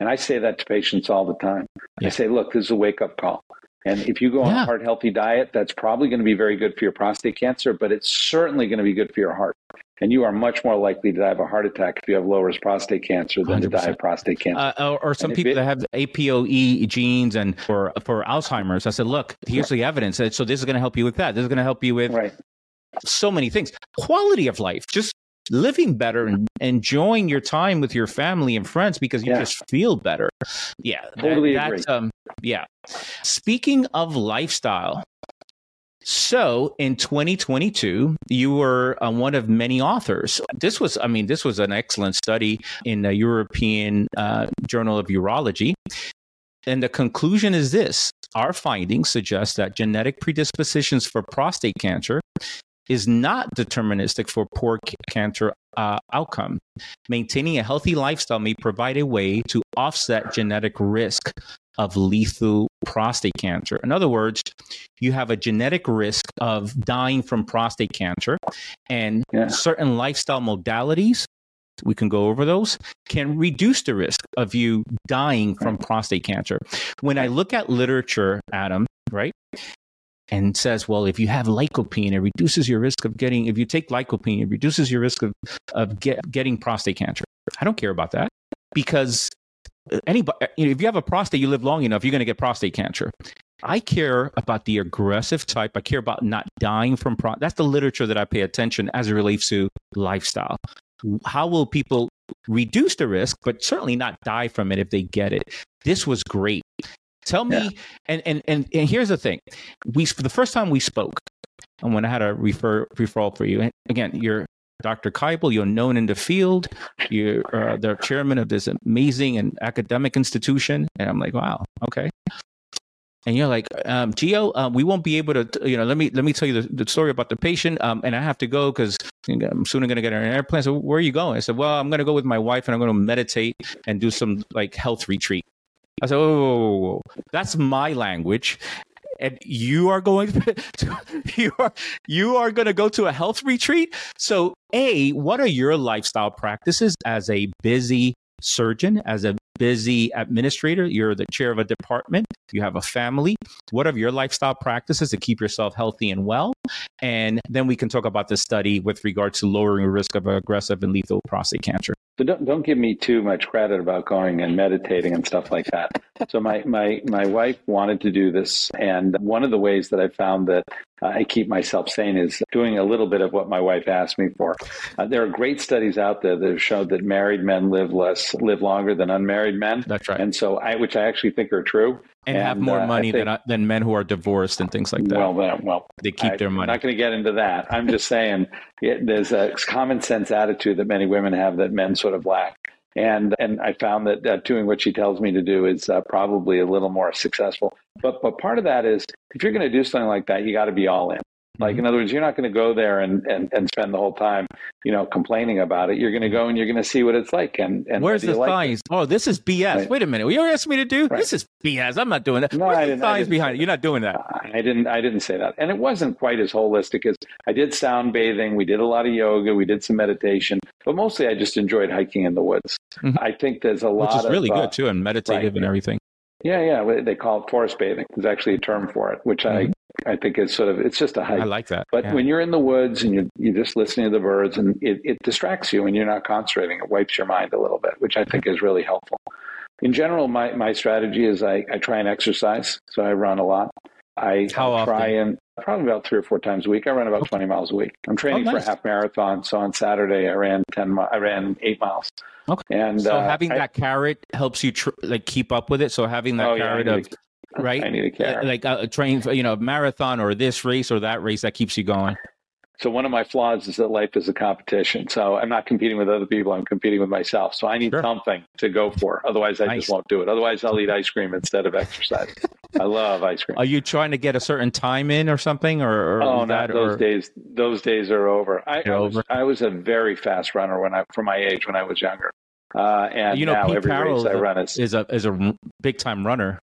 And I say that to patients all the time. Yeah. I say, look, this is a wake up call. And if you go on a heart healthy diet, that's probably going to be very good for your prostate cancer, but it's certainly going to be good for your heart. And you are much more likely to have a heart attack if you have low risk prostate cancer than 100%. to die of prostate cancer. Uh, or, or, some people it, that have APOE genes and for for Alzheimer's. I said, look, here's right. the evidence. So this is going to help you with that. This is going to help you with right. so many things. Quality of life, just living better and enjoying your time with your family and friends because you yeah. just feel better. Yeah, totally that, agree. Um, yeah. Speaking of lifestyle, so in 2022, you were uh, one of many authors. This was, I mean, this was an excellent study in the European uh, Journal of Urology. And the conclusion is this our findings suggest that genetic predispositions for prostate cancer is not deterministic for poor cancer uh, outcome. Maintaining a healthy lifestyle may provide a way to offset genetic risk of lethal prostate cancer. In other words, you have a genetic risk of dying from prostate cancer, and yeah. certain lifestyle modalities we can go over those, can reduce the risk of you dying from prostate cancer. When I look at literature, Adam, right? and says, well, if you have lycopene, it reduces your risk of getting, if you take lycopene, it reduces your risk of, of get, getting prostate cancer. I don't care about that because anybody, uh, you know, if you have a prostate, you live long enough, you're going to get prostate cancer. I care about the aggressive type. I care about not dying from pro. That's the literature that I pay attention as it relates to lifestyle. How will people reduce the risk, but certainly not die from it if they get it? This was great. Tell me, yeah. and, and and and here's the thing: we for the first time we spoke, and when I had a refer referral for you, and again, you're Dr. Kibel, you're known in the field. You're uh, the chairman of this amazing and academic institution, and I'm like, wow, okay and you're like, um, Gio, um, we won't be able to, you know, let me let me tell you the, the story about the patient, um, and I have to go because I'm soon going to get on an airplane. So where are you going? I said, well, I'm going to go with my wife, and I'm going to meditate and do some like health retreat. I said, oh, that's my language. And you are going to you are you are going to go to a health retreat. So, a, what are your lifestyle practices as a busy surgeon, as a busy administrator, you're the chair of a department, you have a family. What are your lifestyle practices to keep yourself healthy and well? And then we can talk about the study with regard to lowering risk of aggressive and lethal prostate cancer. So don't don't give me too much credit about going and meditating and stuff like that. So my my my wife wanted to do this, and one of the ways that I found that I keep myself sane is doing a little bit of what my wife asked me for. Uh, there are great studies out there that have shown that married men live less, live longer than unmarried men. That's right. And so, I, which I actually think are true, and, and have more uh, money think, than uh, than men who are divorced and things like that. Well, well, they keep I, their money. I'm not going to get into that. I'm just saying it, there's a common sense attitude that many women have that men sort of lack. And and I found that uh, doing what she tells me to do is uh, probably a little more successful. But but part of that is if you're going to do something like that, you got to be all in. Like, mm-hmm. in other words, you're not going to go there and, and, and spend the whole time, you know, complaining about it. You're going to go and you're going to see what it's like. And, and where's the like Oh, this is BS. Right. Wait a minute. What you asking me to do? Right. This is BS. I'm not doing that. No, where's I the science behind it? You're not doing that. I didn't. I didn't say that. And it wasn't quite as holistic as I did sound bathing. We did a lot of yoga. We did some meditation, but mostly I just enjoyed hiking in the woods. Mm-hmm. I think there's a lot, which is really of, good uh, too, and meditative right. and everything. Yeah, yeah. They call it forest bathing. There's actually a term for it, which mm-hmm. I, I think it's sort of, it's just a hike. I like that. But yeah. when you're in the woods and you're, you're just listening to the birds and it, it distracts you and you're not concentrating, it wipes your mind a little bit, which I think is really helpful. In general, my, my strategy is I, I try and exercise. So I run a lot. I How try often? and probably about three or four times a week. I run about 20 miles a week. I'm training oh, nice. for a half marathon. So on Saturday, I ran 10, I ran eight miles. Okay. And so uh, having I, that carrot helps you tr- like keep up with it. So having that oh, carrot yeah, of right? I need a carrot. Like a train, for, you know, marathon or this race or that race that keeps you going. So one of my flaws is that life is a competition. So I'm not competing with other people. I'm competing with myself. So I need sure. something to go for. Otherwise, I nice. just won't do it. Otherwise, I'll eat ice cream instead of exercise. I love ice cream. Are you trying to get a certain time in or something? Or, or oh, not those or... days. Those days are over. I, I was, over. I was a very fast runner when I, for my age, when I was younger. Uh, and you know, now Pete every Carroll race I run is, is a is a big time runner.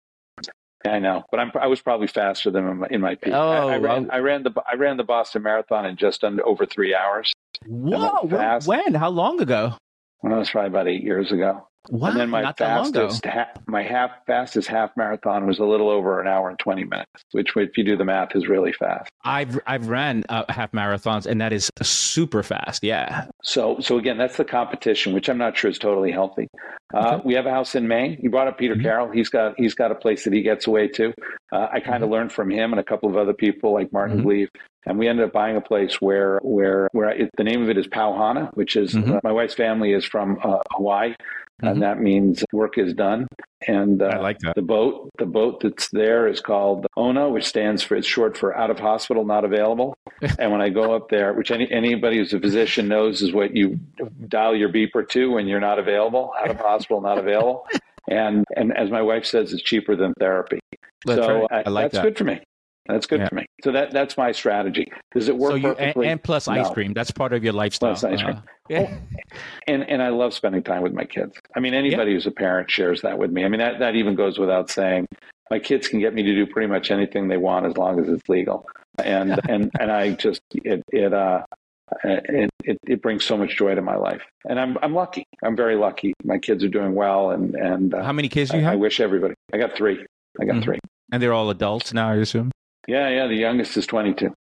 I know, but I'm, I was probably faster than in my, in my peak. Oh, I, I, oh, ran, I, ran, the I ran the Boston Marathon in just under over three hours. Whoa! When? How long ago? When I was probably about eight years ago. Wow, and then my fastest, ha- my half fastest half marathon was a little over an hour and twenty minutes, which, if you do the math, is really fast. I've I've ran uh, half marathons, and that is super fast. Yeah. So so again, that's the competition, which I'm not sure is totally healthy. Uh, okay. We have a house in Maine. You brought up Peter mm-hmm. Carroll. He's got he's got a place that he gets away to. Uh, I kind of mm-hmm. learned from him and a couple of other people like Martin mm-hmm. And we ended up buying a place where where where it, the name of it is Pauhana, which is mm-hmm. uh, my wife's family is from uh, Hawaii, mm-hmm. and that means work is done. And uh, I like that. The boat, the boat that's there is called ONA, which stands for it's short for out of hospital, not available. and when I go up there, which any, anybody who's a physician knows is what you dial your beeper to when you're not available, out of hospital, not available. And and as my wife says, it's cheaper than therapy. That's so right. I like that's that. good for me. That's good yeah. for me. So that that's my strategy. Does it work so you, perfectly? And, and plus no. ice cream. That's part of your lifestyle. Plus ice cream. Uh, yeah. and and I love spending time with my kids. I mean, anybody yeah. who's a parent shares that with me. I mean, that that even goes without saying. My kids can get me to do pretty much anything they want as long as it's legal. And and and I just it it uh it, it, it, brings so much joy to my life, and I'm I'm lucky. I'm very lucky. My kids are doing well, and and uh, how many kids do you I, have? I wish everybody. I got three. I got mm-hmm. three, and they're all adults now. I assume. Yeah, yeah. The youngest is 22.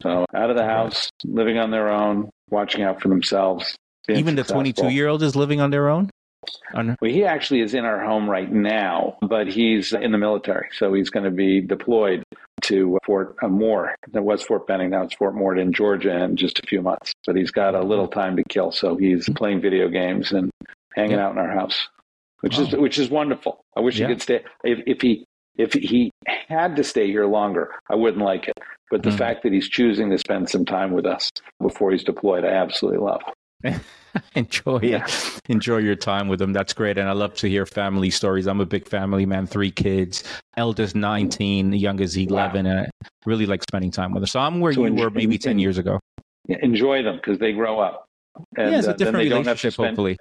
So out of the house, living on their own, watching out for themselves. Even the 22 year old is living on their own? Well, he actually is in our home right now, but he's in the military. So he's going to be deployed to Fort uh, Moore. That was Fort Benning. Now it's Fort Moore in Georgia in just a few months. But he's got a little time to kill. So he's playing video games and hanging yeah. out in our house, which is which is wonderful. I wish yeah. he could stay. If, if he if he had to stay here longer, I wouldn't like it. But the mm. fact that he's choosing to spend some time with us before he's deployed, I absolutely love. enjoy yeah. enjoy your time with them. That's great, and I love to hear family stories. I'm a big family man. Three kids, eldest 19, the youngest 11, wow. and I really like spending time with them. So I'm where so you enjoy, were maybe 10 years ago. Enjoy them because they grow up. And, yeah, it's a uh, different uh, relationship, spend, hopefully.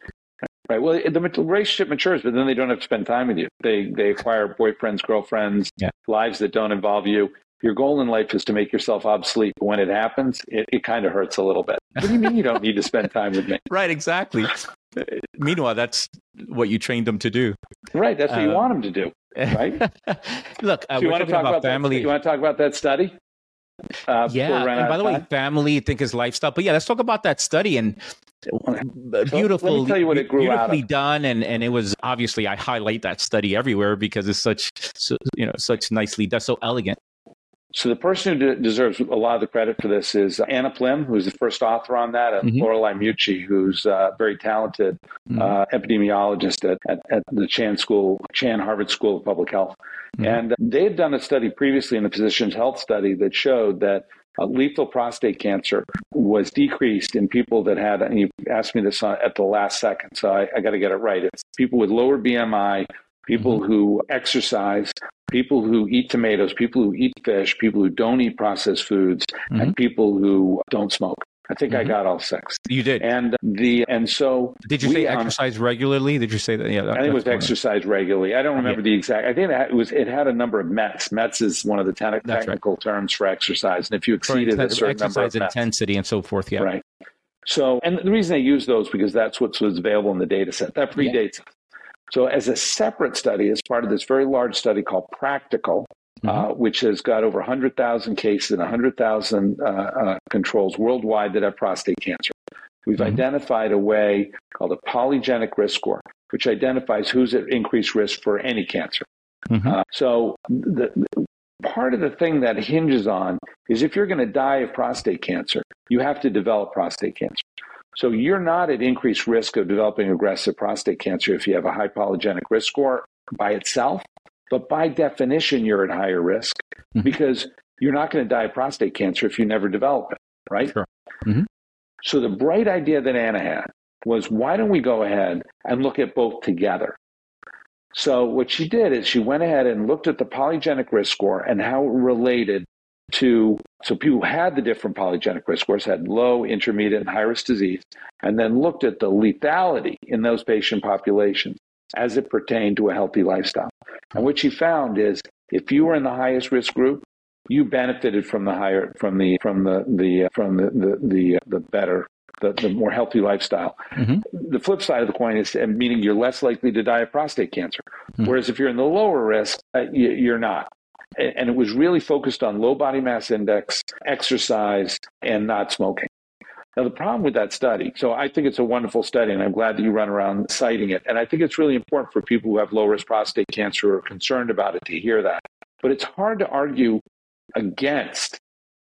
Right. Well, the relationship matures, but then they don't have to spend time with you. They they acquire boyfriends, girlfriends, yeah. lives that don't involve you your goal in life is to make yourself obsolete. But when it happens, it, it kind of hurts a little bit. What do you mean you don't need to spend time with me? Right, exactly. Meanwhile, that's what you trained them to do. Right, that's what you want them to do. Right. Look, uh, so you want to talk about, family. That, you want to talk about that study? Uh, yeah, and by the way, family, I think is lifestyle. But yeah, let's talk about that study and beautiful. let me you it grew beautifully done, and and it was obviously I highlight that study everywhere because it's such so, you know such nicely done, so elegant. So the person who de- deserves a lot of the credit for this is Anna Plym, who's the first author on that, and mm-hmm. Lorelei Mucci, who's a very talented mm-hmm. uh, epidemiologist at, at, at, the Chan School, Chan Harvard School of Public Health. Mm-hmm. And they had done a study previously in the Physicians Health Study that showed that uh, lethal prostate cancer was decreased in people that had, and you asked me this at the last second, so I, I got to get it right. It's people with lower BMI, people mm-hmm. who exercise, people who eat tomatoes, people who eat fish, people who don't eat processed foods, mm-hmm. and people who don't smoke. I think mm-hmm. I got all six. You did, and the and so did you we, say exercise um, regularly? Did you say that? Yeah, that, I think it was exercise regularly. I don't remember yeah. the exact. I think it was. It had a number of METs. METs is one of the te- technical right. terms for exercise, and if you exceeded a certain exercise number of intensity METs, and so forth, yeah, right. So, and the reason I use those because that's what was available in the data set. That predates yeah. So, as a separate study, as part of this very large study called Practical, mm-hmm. uh, which has got over 100,000 cases and 100,000 uh, uh, controls worldwide that have prostate cancer, we've mm-hmm. identified a way called a polygenic risk score, which identifies who's at increased risk for any cancer. Mm-hmm. Uh, so, the, part of the thing that hinges on is if you're going to die of prostate cancer, you have to develop prostate cancer. So you're not at increased risk of developing aggressive prostate cancer if you have a high polygenic risk score by itself. But by definition, you're at higher risk mm-hmm. because you're not going to die of prostate cancer if you never develop it, right? Sure. Mm-hmm. So the bright idea that Anna had was why don't we go ahead and look at both together? So what she did is she went ahead and looked at the polygenic risk score and how it related to so people who had the different polygenic risk scores had low, intermediate, and high risk disease, and then looked at the lethality in those patient populations as it pertained to a healthy lifestyle. And what she found is if you were in the highest risk group, you benefited from the higher from the from the the from the the the, the better the, the more healthy lifestyle. Mm-hmm. The flip side of the coin is meaning you're less likely to die of prostate cancer. Mm-hmm. Whereas if you're in the lower risk, uh, you, are not and it was really focused on low body mass index, exercise, and not smoking. Now, the problem with that study, so I think it's a wonderful study, and I'm glad that you run around citing it. And I think it's really important for people who have low risk prostate cancer or are concerned about it to hear that. But it's hard to argue against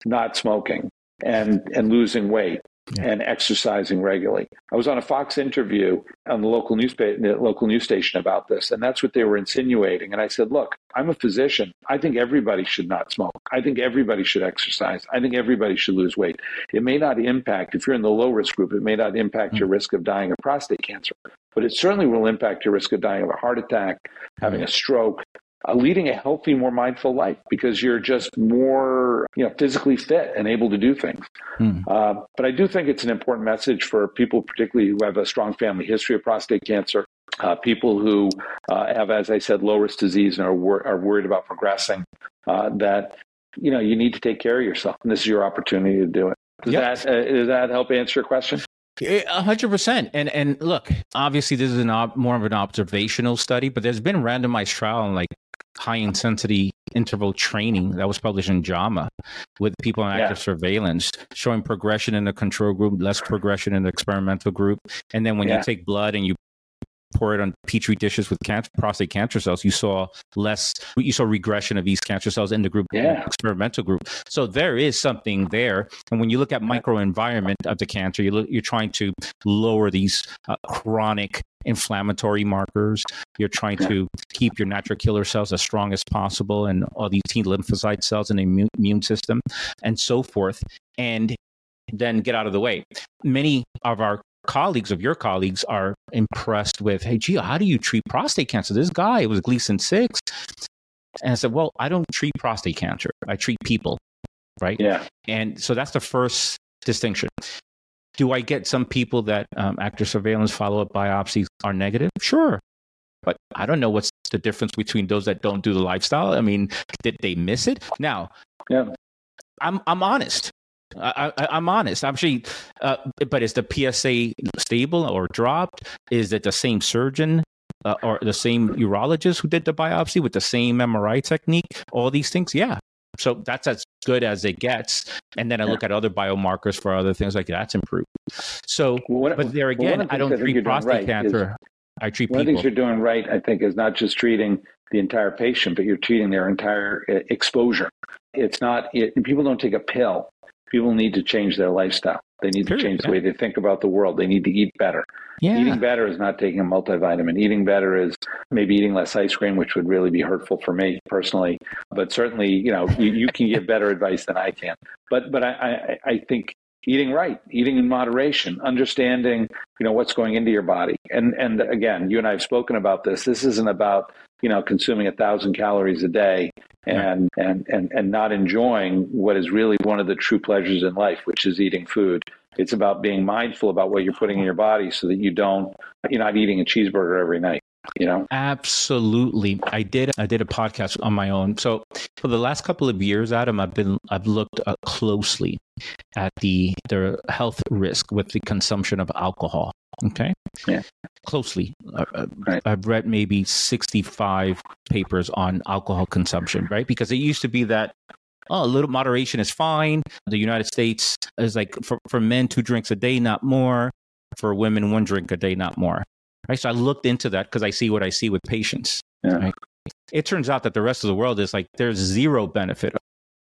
not smoking and, and losing weight yeah. and exercising regularly. I was on a Fox interview on the local news the local news station about this, and that's what they were insinuating. And I said, "Look, I'm a physician. I think everybody should not smoke. I think everybody should exercise. I think everybody should lose weight. It may not impact if you're in the low risk group. It may not impact mm-hmm. your risk of dying of prostate cancer, but it certainly will impact your risk of dying of a heart attack, having a stroke, uh, leading a healthy, more mindful life because you're just more, you know, physically fit and able to do things. Hmm. Uh, but I do think it's an important message for people, particularly who have a strong family history of prostate cancer, uh, people who uh, have, as I said, low risk disease and are, wor- are worried about progressing, uh, that you know you need to take care of yourself, and this is your opportunity to do it. Does yep. that uh, does that help answer your question? A hundred percent. And and look, obviously this is an op- more of an observational study, but there's been randomized trial in like high intensity interval training that was published in JAMA with people on active yeah. surveillance, showing progression in the control group, less progression in the experimental group. And then when yeah. you take blood and you pour it on petri dishes with cancer, prostate cancer cells, you saw less, you saw regression of these cancer cells in the group, yeah. experimental group. So there is something there. And when you look at microenvironment of the cancer, you look, you're trying to lower these uh, chronic inflammatory markers. You're trying to keep your natural killer cells as strong as possible and all these T lymphocyte cells in the immune, system and so forth. And then get out of the way. Many of our colleagues of your colleagues are impressed with, hey, gee, how do you treat prostate cancer? This guy it was Gleason 6. And I said, well, I don't treat prostate cancer. I treat people, right? Yeah. And so that's the first distinction. Do I get some people that um, active surveillance follow up biopsies are negative? Sure. But I don't know what's the difference between those that don't do the lifestyle. I mean, did they miss it? Now, yeah. I'm I'm honest. I, am honest. Actually, uh, but is the PSA stable or dropped? Is it the same surgeon uh, or the same urologist who did the biopsy with the same MRI technique? All these things, yeah. So that's as good as it gets. And then I look at other biomarkers for other things like that's improved. So, well, but there again, well, I don't treat prostate right cancer. I treat one people. of the things you're doing right, I think, is not just treating the entire patient, but you're treating their entire uh, exposure. It's not, it, people don't take a pill people need to change their lifestyle. They need to change the way they think about the world. They need to eat better. Yeah. Eating better is not taking a multivitamin. Eating better is maybe eating less ice cream, which would really be hurtful for me personally. But certainly, you know, you, you can give better advice than I can. But but I, I, I think eating right, eating in moderation, understanding, you know, what's going into your body. And and again, you and I have spoken about this. This isn't about you know consuming a thousand calories a day and, and and and not enjoying what is really one of the true pleasures in life, which is eating food. It's about being mindful about what you're putting in your body so that you don't you're not eating a cheeseburger every night you know? Absolutely. I did i did a podcast on my own. So for the last couple of years adam i've been i've looked uh, closely at the the health risk with the consumption of alcohol okay yeah closely uh, uh right. i've read maybe 65 papers on alcohol consumption right because it used to be that oh, a little moderation is fine. The United States is like for, for men, two drinks a day, not more. For women, one drink a day, not more. Right. So I looked into that because I see what I see with patients. Yeah. Right? It turns out that the rest of the world is like there's zero benefit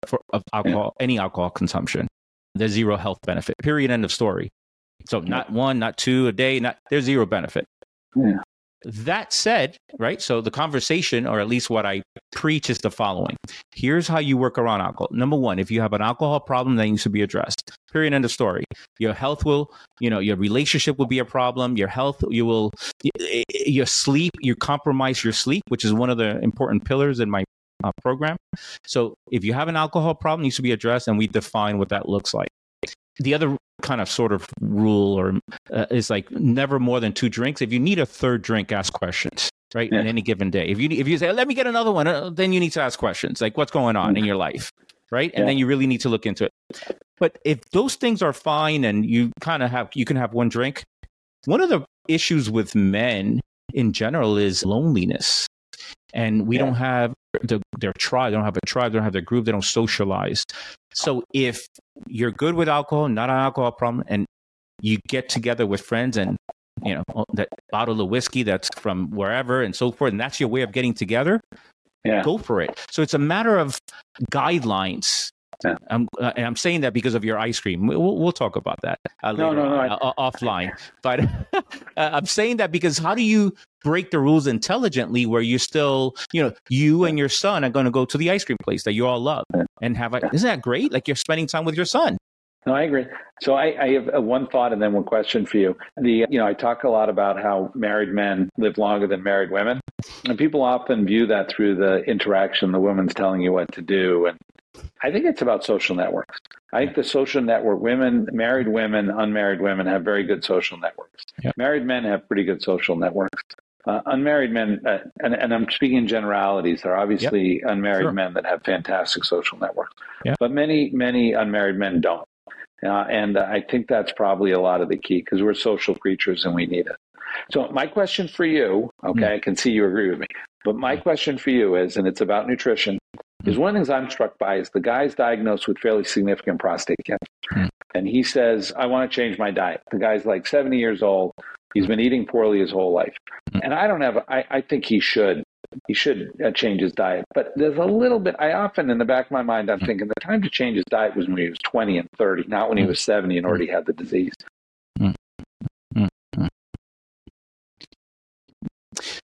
for, of alcohol, yeah. any alcohol consumption. There's zero health benefit. Period. End of story. So not one, not two a day. Not there's zero benefit. Yeah. That said, right? So the conversation, or at least what I preach, is the following. Here's how you work around alcohol. Number one, if you have an alcohol problem, that needs to be addressed. Period. End of story. Your health will, you know, your relationship will be a problem. Your health, you will, your sleep, you compromise your sleep, which is one of the important pillars in my uh, program. So if you have an alcohol problem, needs to be addressed, and we define what that looks like the other kind of sort of rule or uh, is like never more than two drinks. If you need a third drink, ask questions. Right yeah. in any given day. If you if you say let me get another one, uh, then you need to ask questions like what's going on in your life, right? And yeah. then you really need to look into it. But if those things are fine and you kind of have you can have one drink, one of the issues with men in general is loneliness and we yeah. don't have the, their tribe. They don't have a tribe. They don't have their group. They don't socialize. So if you're good with alcohol, not an alcohol problem, and you get together with friends and you know oh, that bottle of whiskey that's from wherever and so forth, and that's your way of getting together. Yeah. Go for it. So it's a matter of guidelines yeah. I'm, uh, and I'm saying that because of your ice cream. We'll, we'll talk about that uh, no, no, no, uh, offline. But uh, I'm saying that because how do you break the rules intelligently where you're still, you know, you and your son are going to go to the ice cream place that you all love and have a, isn't that great? Like you're spending time with your son. No, I agree. So I, I have one thought and then one question for you. The you know I talk a lot about how married men live longer than married women, and people often view that through the interaction. The woman's telling you what to do, and I think it's about social networks. I think the social network, women, married women, unmarried women have very good social networks. Yep. Married men have pretty good social networks. Uh, unmarried men, uh, and, and, I'm speaking in generalities, there are obviously unmarried sure. men that have fantastic social networks, but many, many unmarried men don't. Uh, and I think that's probably a lot of the key because we're social creatures and we need it. So, my question for you, okay, mm. I can see you agree with me. But my question for you is, and it's about nutrition, is one of the things I'm struck by is the guy's diagnosed with fairly significant prostate cancer. Mm. And he says, I want to change my diet. The guy's like 70 years old. He's been eating poorly his whole life. Mm. And I don't have, I, I think he should. He should uh, change his diet. But there's a little bit, I often, in the back of my mind, I'm thinking the time to change his diet was when he was 20 and 30, not when he was 70 and already had the disease.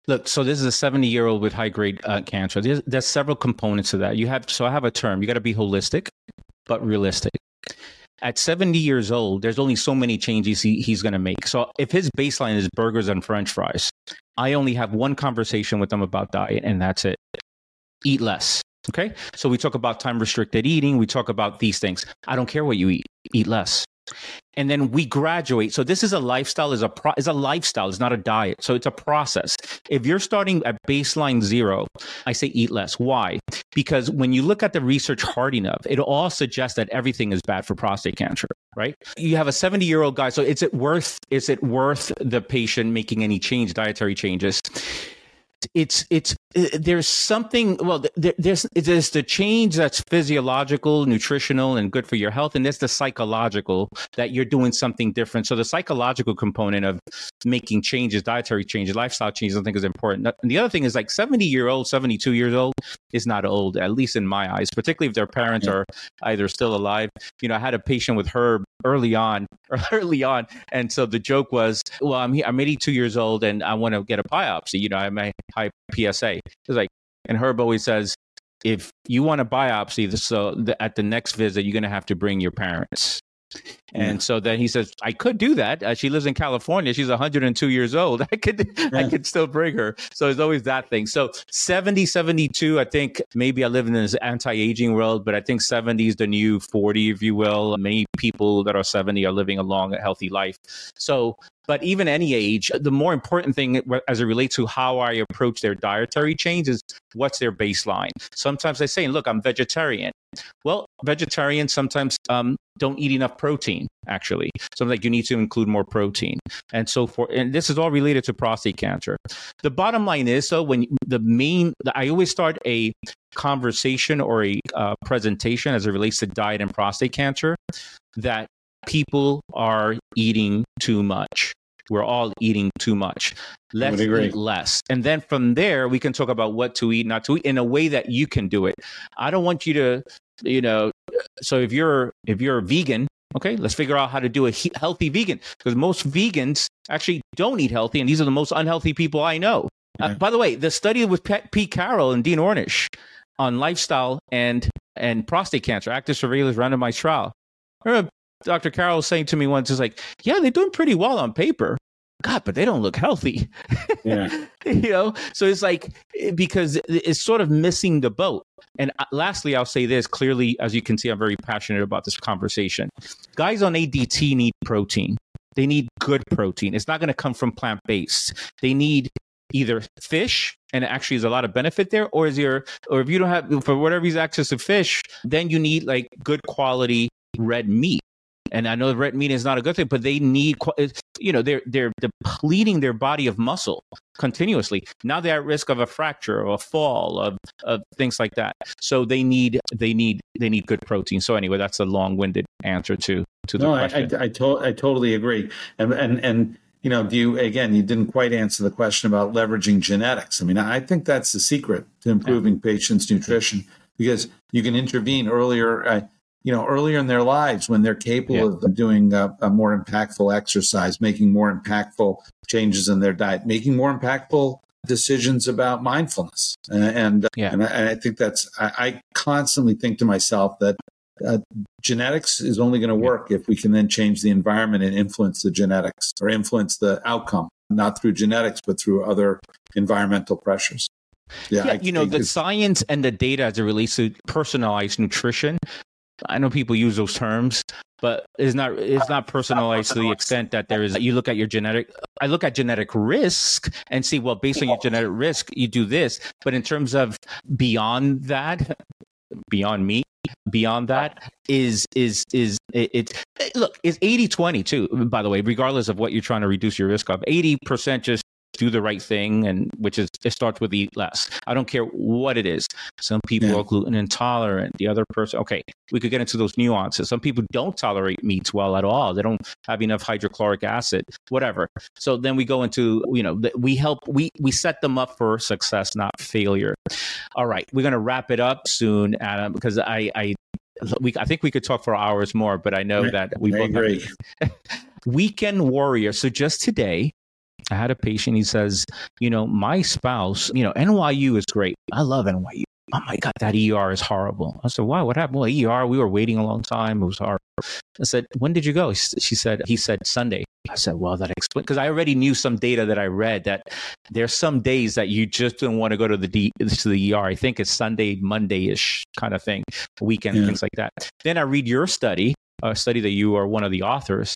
Look, so this is a 70 year old with high grade uh, cancer. There's, there's several components to that. You have, so I have a term. You got to be holistic, but realistic. At 70 years old, there's only so many changes he, he's going to make. So if his baseline is burgers and French fries, I only have one conversation with him about diet, and that's it. Eat less. Okay. So we talk about time restricted eating. We talk about these things. I don't care what you eat. Eat less and then we graduate. So this is a lifestyle, is a pro- is a lifestyle, it's not a diet. So it's a process. If you're starting at baseline zero, I say eat less. Why? Because when you look at the research hard enough, it all suggests that everything is bad for prostate cancer. Right? You have a 70 year old guy. So is it worth is it worth the patient making any change, dietary changes? it's it's Uh, there's something well there's there's the change that's physiological nutritional and good for your health and there's the psychological that you're doing something different. So the psychological component of making changes dietary changes lifestyle changes i think is important. And the other thing is like 70 year old 72 years old is not old at least in my eyes particularly if their parents are either still alive. You know i had a patient with herb early on early on. And so the joke was well i'm i'm 82 years old and i want to get a biopsy you know i'm a high psa it's like and herb always says if you want a biopsy so the, at the next visit you're going to have to bring your parents and yeah. so then he says, I could do that. Uh, she lives in California. She's 102 years old. I could, yeah. I could still bring her. So it's always that thing. So 70, 72, I think maybe I live in this anti-aging world, but I think 70 is the new 40, if you will. Many people that are 70 are living a long, healthy life. So but even any age, the more important thing as it relates to how I approach their dietary change is what's their baseline. Sometimes they say, look, I'm vegetarian. Well, vegetarians sometimes um, don't eat enough protein, actually. So like you need to include more protein and so forth. And this is all related to prostate cancer. The bottom line is, so when the main, I always start a conversation or a uh, presentation as it relates to diet and prostate cancer that people are eating too much. We're all eating too much. Let's eat less. And then from there, we can talk about what to eat, not to eat in a way that you can do it. I don't want you to, you know, so if you're if you're a vegan, okay, let's figure out how to do a he- healthy vegan because most vegans actually don't eat healthy, and these are the most unhealthy people I know. Uh, by the way, the study with Pete Carroll and Dean Ornish on lifestyle and and prostate cancer, active surveillance randomized trial. remember Dr. Carroll was saying to me once, is like, yeah, they're doing pretty well on paper. God, but they don't look healthy. Yeah. you know, so it's like because it's sort of missing the boat. And uh, lastly, I'll say this clearly, as you can see, I'm very passionate about this conversation. Guys on ADT need protein. They need good protein. It's not going to come from plant based. They need either fish, and actually there's a lot of benefit there, or is there, or if you don't have, for whatever reason, access to fish, then you need like good quality red meat. And I know red meat is not a good thing, but they need, you know, they're they're depleting their body of muscle continuously. Now they're at risk of a fracture or a fall of, of things like that. So they need they need they need good protein. So anyway, that's a long winded answer to to the no, question. I I, I, to- I totally agree. And and and you know, do you again? You didn't quite answer the question about leveraging genetics. I mean, I think that's the secret to improving yeah. patients' nutrition because you can intervene earlier. Uh, you know, earlier in their lives when they're capable yeah. of doing a, a, more impactful exercise, making more impactful changes in their diet, making more impactful decisions about mindfulness. And, and, yeah. and, I, and I, think that's, I, I, constantly think to myself that uh, genetics is only going to work yeah. if we can then change the environment and influence the genetics or influence the outcome, not through genetics, but through other environmental pressures. Yeah, yeah you know, the science and the data as it relates to personalized nutrition I know people use those terms, but it's not it's not personalized to the extent that there is. You look at your genetic. I look at genetic risk and see well, based on your genetic risk, you do this. But in terms of beyond that, beyond me, beyond that is is is it, it look it's 80 20 too by the way regardless of what you're trying to reduce your risk of 80% just do the right thing, and which is it starts with eat less. I don't care what it is. Some people yeah. are gluten intolerant. The other person, okay, we could get into those nuances. Some people don't tolerate meats well at all. They don't have enough hydrochloric acid, whatever. So then we go into you know we help we we set them up for success, not failure. All right, we're gonna wrap it up soon, Adam, because I I we I think we could talk for hours more, but I know that we both agree. Weekend warrior. So just today, I had a patient. He says, you know, my spouse, you know, NYU is great. I love NYU. Oh my God, that ER is horrible. I said, why? What happened? Well, ER, we were waiting a long time. It was hard. I said, when did you go? She said, he said Sunday. I said, well, that explains because I already knew some data that I read that there's some days that you just don't want to go to the D, to the ER. I think it's Sunday, Monday ish kind of thing, weekend, yeah. things like that. Then I read your study a study that you are one of the authors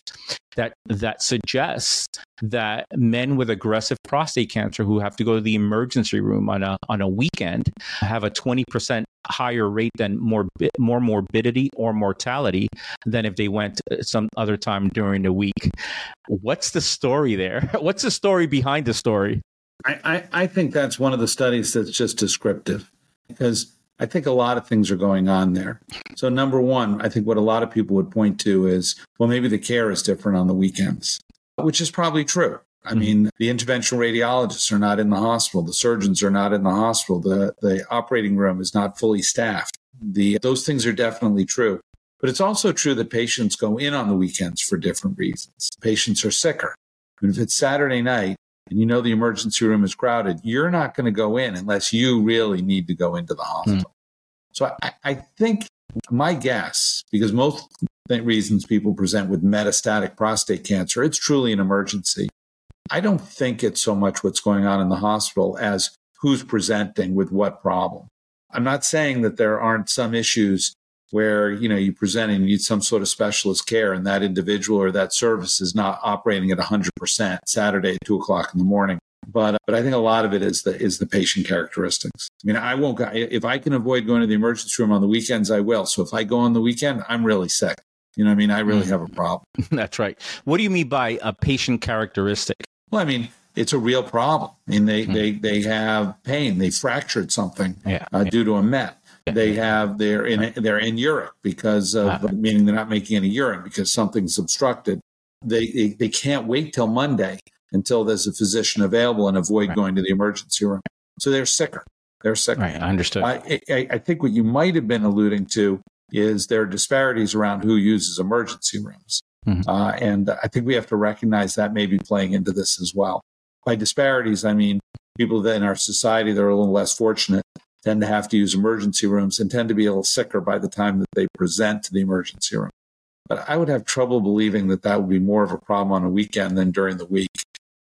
that that suggests that men with aggressive prostate cancer who have to go to the emergency room on a on a weekend have a 20% higher rate than more more morbidity or mortality than if they went uh, some other time during the week. What's the story there? What's the story behind the story? I, I, I think that's one of the studies that's just descriptive because I think a lot of things are going on there. So, number one, I think what a lot of people would point to is, well, maybe the care is different on the weekends, which is probably true. I mm-hmm. mean, the interventional radiologists are not in the hospital. The surgeons are not in the hospital. The, the operating room is not fully staffed. The, those things are definitely true. But it's also true that patients go in on the weekends for different reasons. Patients are sicker. And if it's Saturday night and you know the emergency room is crowded, you're not going to go in unless you really need to go into the hospital. Mm. So I, I, think my guess, because most reasons people present with metastatic prostate cancer, it's truly an emergency. I don't think it's so much what's going on in the hospital as who's presenting with what problem. I'm not saying that there aren't some issues where you know you present and you need some sort of specialist care and that individual or that service is not operating at 100% saturday at 2 o'clock in the morning but but i think a lot of it is the is the patient characteristics i mean i won't if i can avoid going to the emergency room on the weekends i will so if i go on the weekend i'm really sick you know i mean i really mm. have a problem that's right what do you mean by a patient characteristic well i mean it's a real problem. I mean, they, mm. they, they have pain. They fractured something yeah, uh, yeah. due to a MET they have they're in they're in urine because of uh-huh. meaning they're not making any urine because something's obstructed. They, they, they can't wait till Monday until there's a physician available and avoid right. going to the emergency room. So they're sicker. They're sicker. Right, I understood. I, I, I think what you might have been alluding to is there are disparities around who uses emergency rooms. Mm-hmm. Uh, and I think we have to recognize that may be playing into this as well. By disparities, I mean people that in our society that are a little less fortunate tend to have to use emergency rooms and tend to be a little sicker by the time that they present to the emergency room. But I would have trouble believing that that would be more of a problem on a weekend than during the week.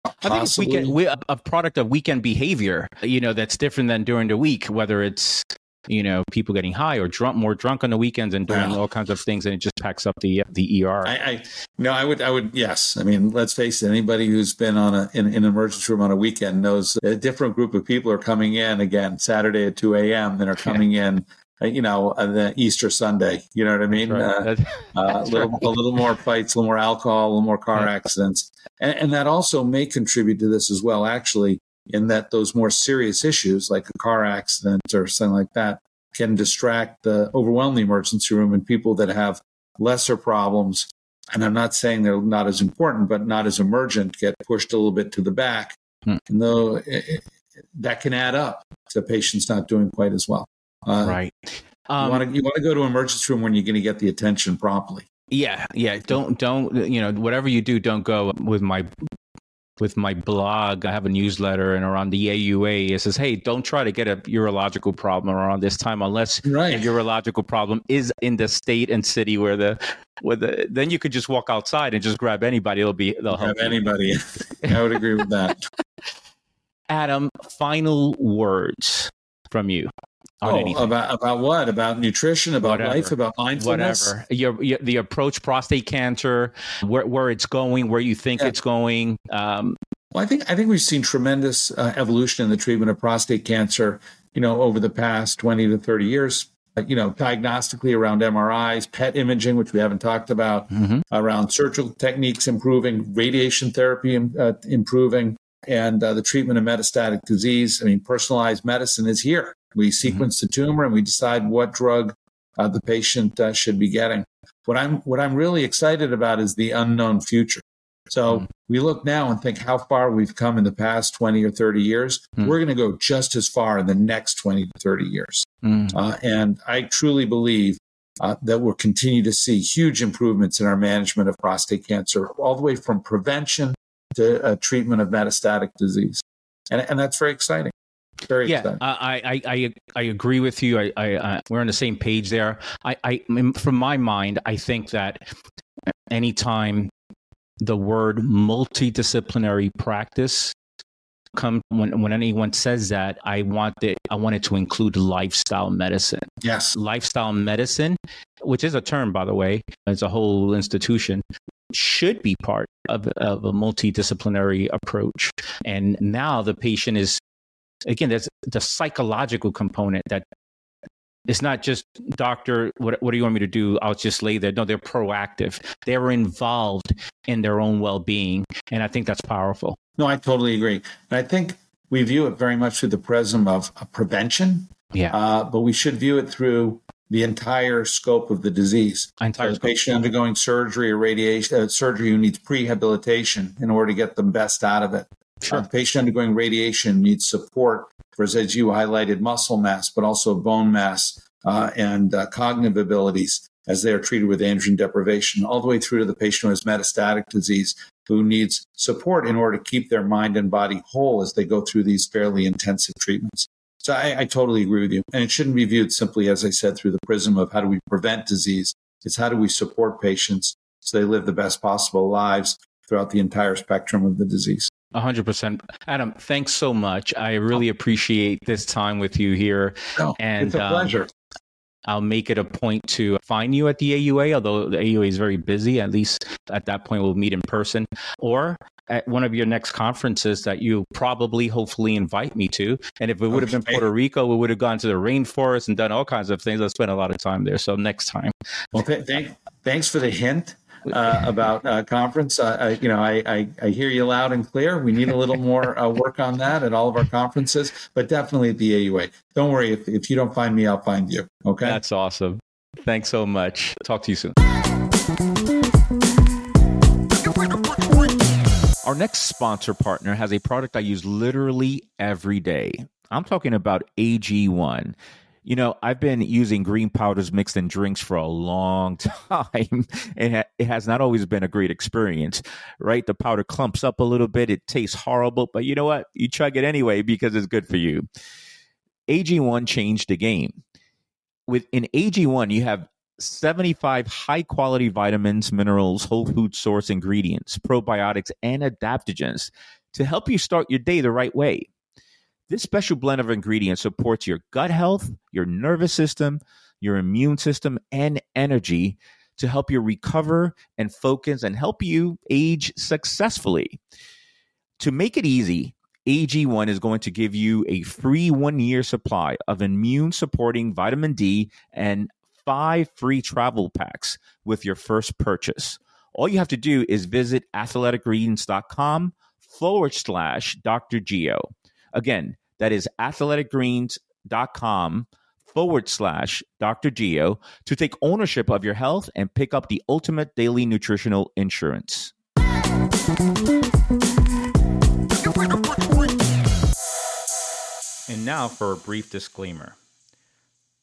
Possibly. I think it's weekend, a product of weekend behavior, you know, that's different than during the week, whether it's you know, people getting high or drunk, more drunk on the weekends and doing all kinds of things, and it just packs up the the ER. I, I no, I would, I would, yes. I mean, let's face it. Anybody who's been on a in, in an emergency room on a weekend knows a different group of people are coming in again Saturday at two a.m. than are coming yeah. in uh, you know, the Easter Sunday. You know what I mean? Right. Uh, uh, a, little, right. a little more fights, a little more alcohol, a little more car yeah. accidents. And, and, that also may contribute to this as well, actually, in that those more serious issues like a car accident or something like that can distract the overwhelm the emergency room and people that have lesser problems. And i'm not saying they're not as important but not as emergent get pushed a little bit to the back. Hmm. and though it, it, that can add up to patients not doing quite as well. Uh, right. um, you want to you want to go to emergency room when you're going to get the attention properly. Yeah yeah. Don't don't you know whatever you do don't go with my with my blog. I have a newsletter, and around the AUA, it says, "Hey, don't try to get a urological problem around this time unless right. a urological problem is in the state and city where the where the then you could just walk outside and just grab anybody. It'll be they'll help anybody. I would agree with that. Adam, final words from you oh, anything. about about what? About nutrition, about Whatever. life, about mindfulness. Whatever. Your, your, the approach prostate cancer, where where it's going, where you think yeah. it's going. Um, well, I think I think we've seen tremendous uh, evolution in the treatment of prostate cancer. You know, over the past twenty to thirty years. Uh, you know, diagnostically around MRIs, PET imaging, which we haven't talked about, mm-hmm. around surgical techniques improving, radiation therapy uh, improving, and uh, the treatment of metastatic disease. I mean, personalized medicine is here. We mm-hmm. sequence mm-hmm. the tumor and we decide what drug uh, the patient uh, should be getting. What I'm what I'm really excited about is the unknown future. So mm. we look now and think how far we've come in the past 20 or 30 years. Mm. We're going to go just as far in the next 20 to 30 years. Mm. Uh, and I truly believe uh, that we'll continue to see huge improvements in our management of prostate cancer, all the way from prevention to uh, treatment of metastatic disease. And, and that's very exciting. Very yeah. I, I, I, I agree with you. I, I, uh, we're on the same page there. I, I, from my mind, I think that anytime the word multidisciplinary practice come when when anyone says that i want it i want it to include lifestyle medicine yes lifestyle medicine which is a term by the way it's a whole institution should be part of, of a multidisciplinary approach and now the patient is again there's the psychological component that it's not just doctor what, what do you want me to do? I'll just lay there. No they're proactive. They're involved in their own well-being and i think that's powerful. No i totally agree. And i think we view it very much through the prism of, prevention yeah. uh, but we should view it through the entire scope of the disease. Entire so patient undergoing surgery or radiation, uh, surgery who needs prehabilitation in order to get the best out of it. Sure. Uh, the patient undergoing radiation needs support for, as you highlighted, muscle mass, but also bone mass uh, and uh, cognitive abilities as they are treated with androgen deprivation, all the way through to the patient who has metastatic disease who needs support in order to keep their mind and body whole as they go through these fairly intensive treatments. So I, I totally agree with you. And it shouldn't be viewed simply, as I said, through the prism of how do we prevent disease. It's how do we support patients so they live the best possible lives throughout the entire spectrum of the disease. 100%. Adam, thanks so much. I really appreciate this time with you here. Oh, and it's a um, pleasure. I'll make it a point to find you at the AUA, although the AUA is very busy. At least at that point, we'll meet in person or at one of your next conferences that you probably, hopefully, invite me to. And if it would have been Puerto Rico, we would have gone to the rainforest and done all kinds of things. I spent a lot of time there. So next time. Well, th- th- thanks for the hint uh, about uh, conference. I, you know, I, I, I, hear you loud and clear. We need a little more uh, work on that at all of our conferences, but definitely at the AUA. Don't worry. If, if you don't find me, I'll find you. Okay. That's awesome. Thanks so much. Talk to you soon. Our next sponsor partner has a product I use literally every day. I'm talking about AG1. You know, I've been using green powders mixed in drinks for a long time, and it has not always been a great experience, right? The powder clumps up a little bit, it tastes horrible, but you know what? You chug it anyway because it's good for you. AG1 changed the game. With in AG1, you have 75 high quality vitamins, minerals, whole food source ingredients, probiotics, and adaptogens to help you start your day the right way. This special blend of ingredients supports your gut health, your nervous system, your immune system, and energy to help you recover and focus and help you age successfully. To make it easy, AG1 is going to give you a free one year supply of immune supporting vitamin D and five free travel packs with your first purchase. All you have to do is visit athleticgreens.com forward slash Dr. Geo. Again, that is athleticgreens.com forward slash Dr. Geo to take ownership of your health and pick up the ultimate daily nutritional insurance. And now for a brief disclaimer.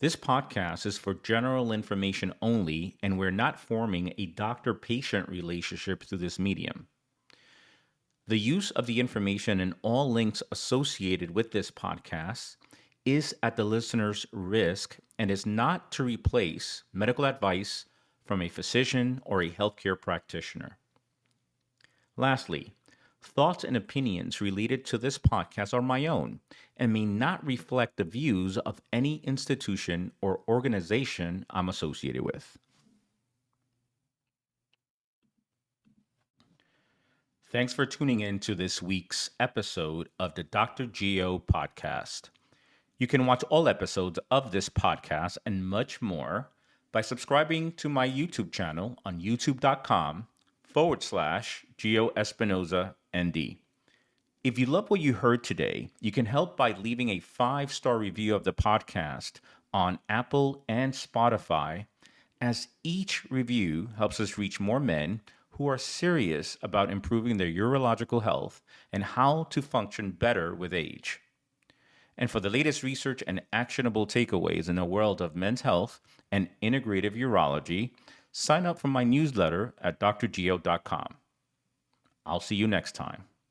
This podcast is for general information only, and we're not forming a doctor patient relationship through this medium. The use of the information and all links associated with this podcast is at the listener's risk and is not to replace medical advice from a physician or a healthcare practitioner. Lastly, thoughts and opinions related to this podcast are my own and may not reflect the views of any institution or organization I'm associated with. Thanks for tuning in to this week's episode of the Dr. Geo podcast. You can watch all episodes of this podcast and much more by subscribing to my YouTube channel on youtube.com forward slash Geo Espinosa ND. If you love what you heard today, you can help by leaving a five star review of the podcast on Apple and Spotify, as each review helps us reach more men who are serious about improving their urological health and how to function better with age. And for the latest research and actionable takeaways in the world of men's health and integrative urology, sign up for my newsletter at drgeo.com. I'll see you next time.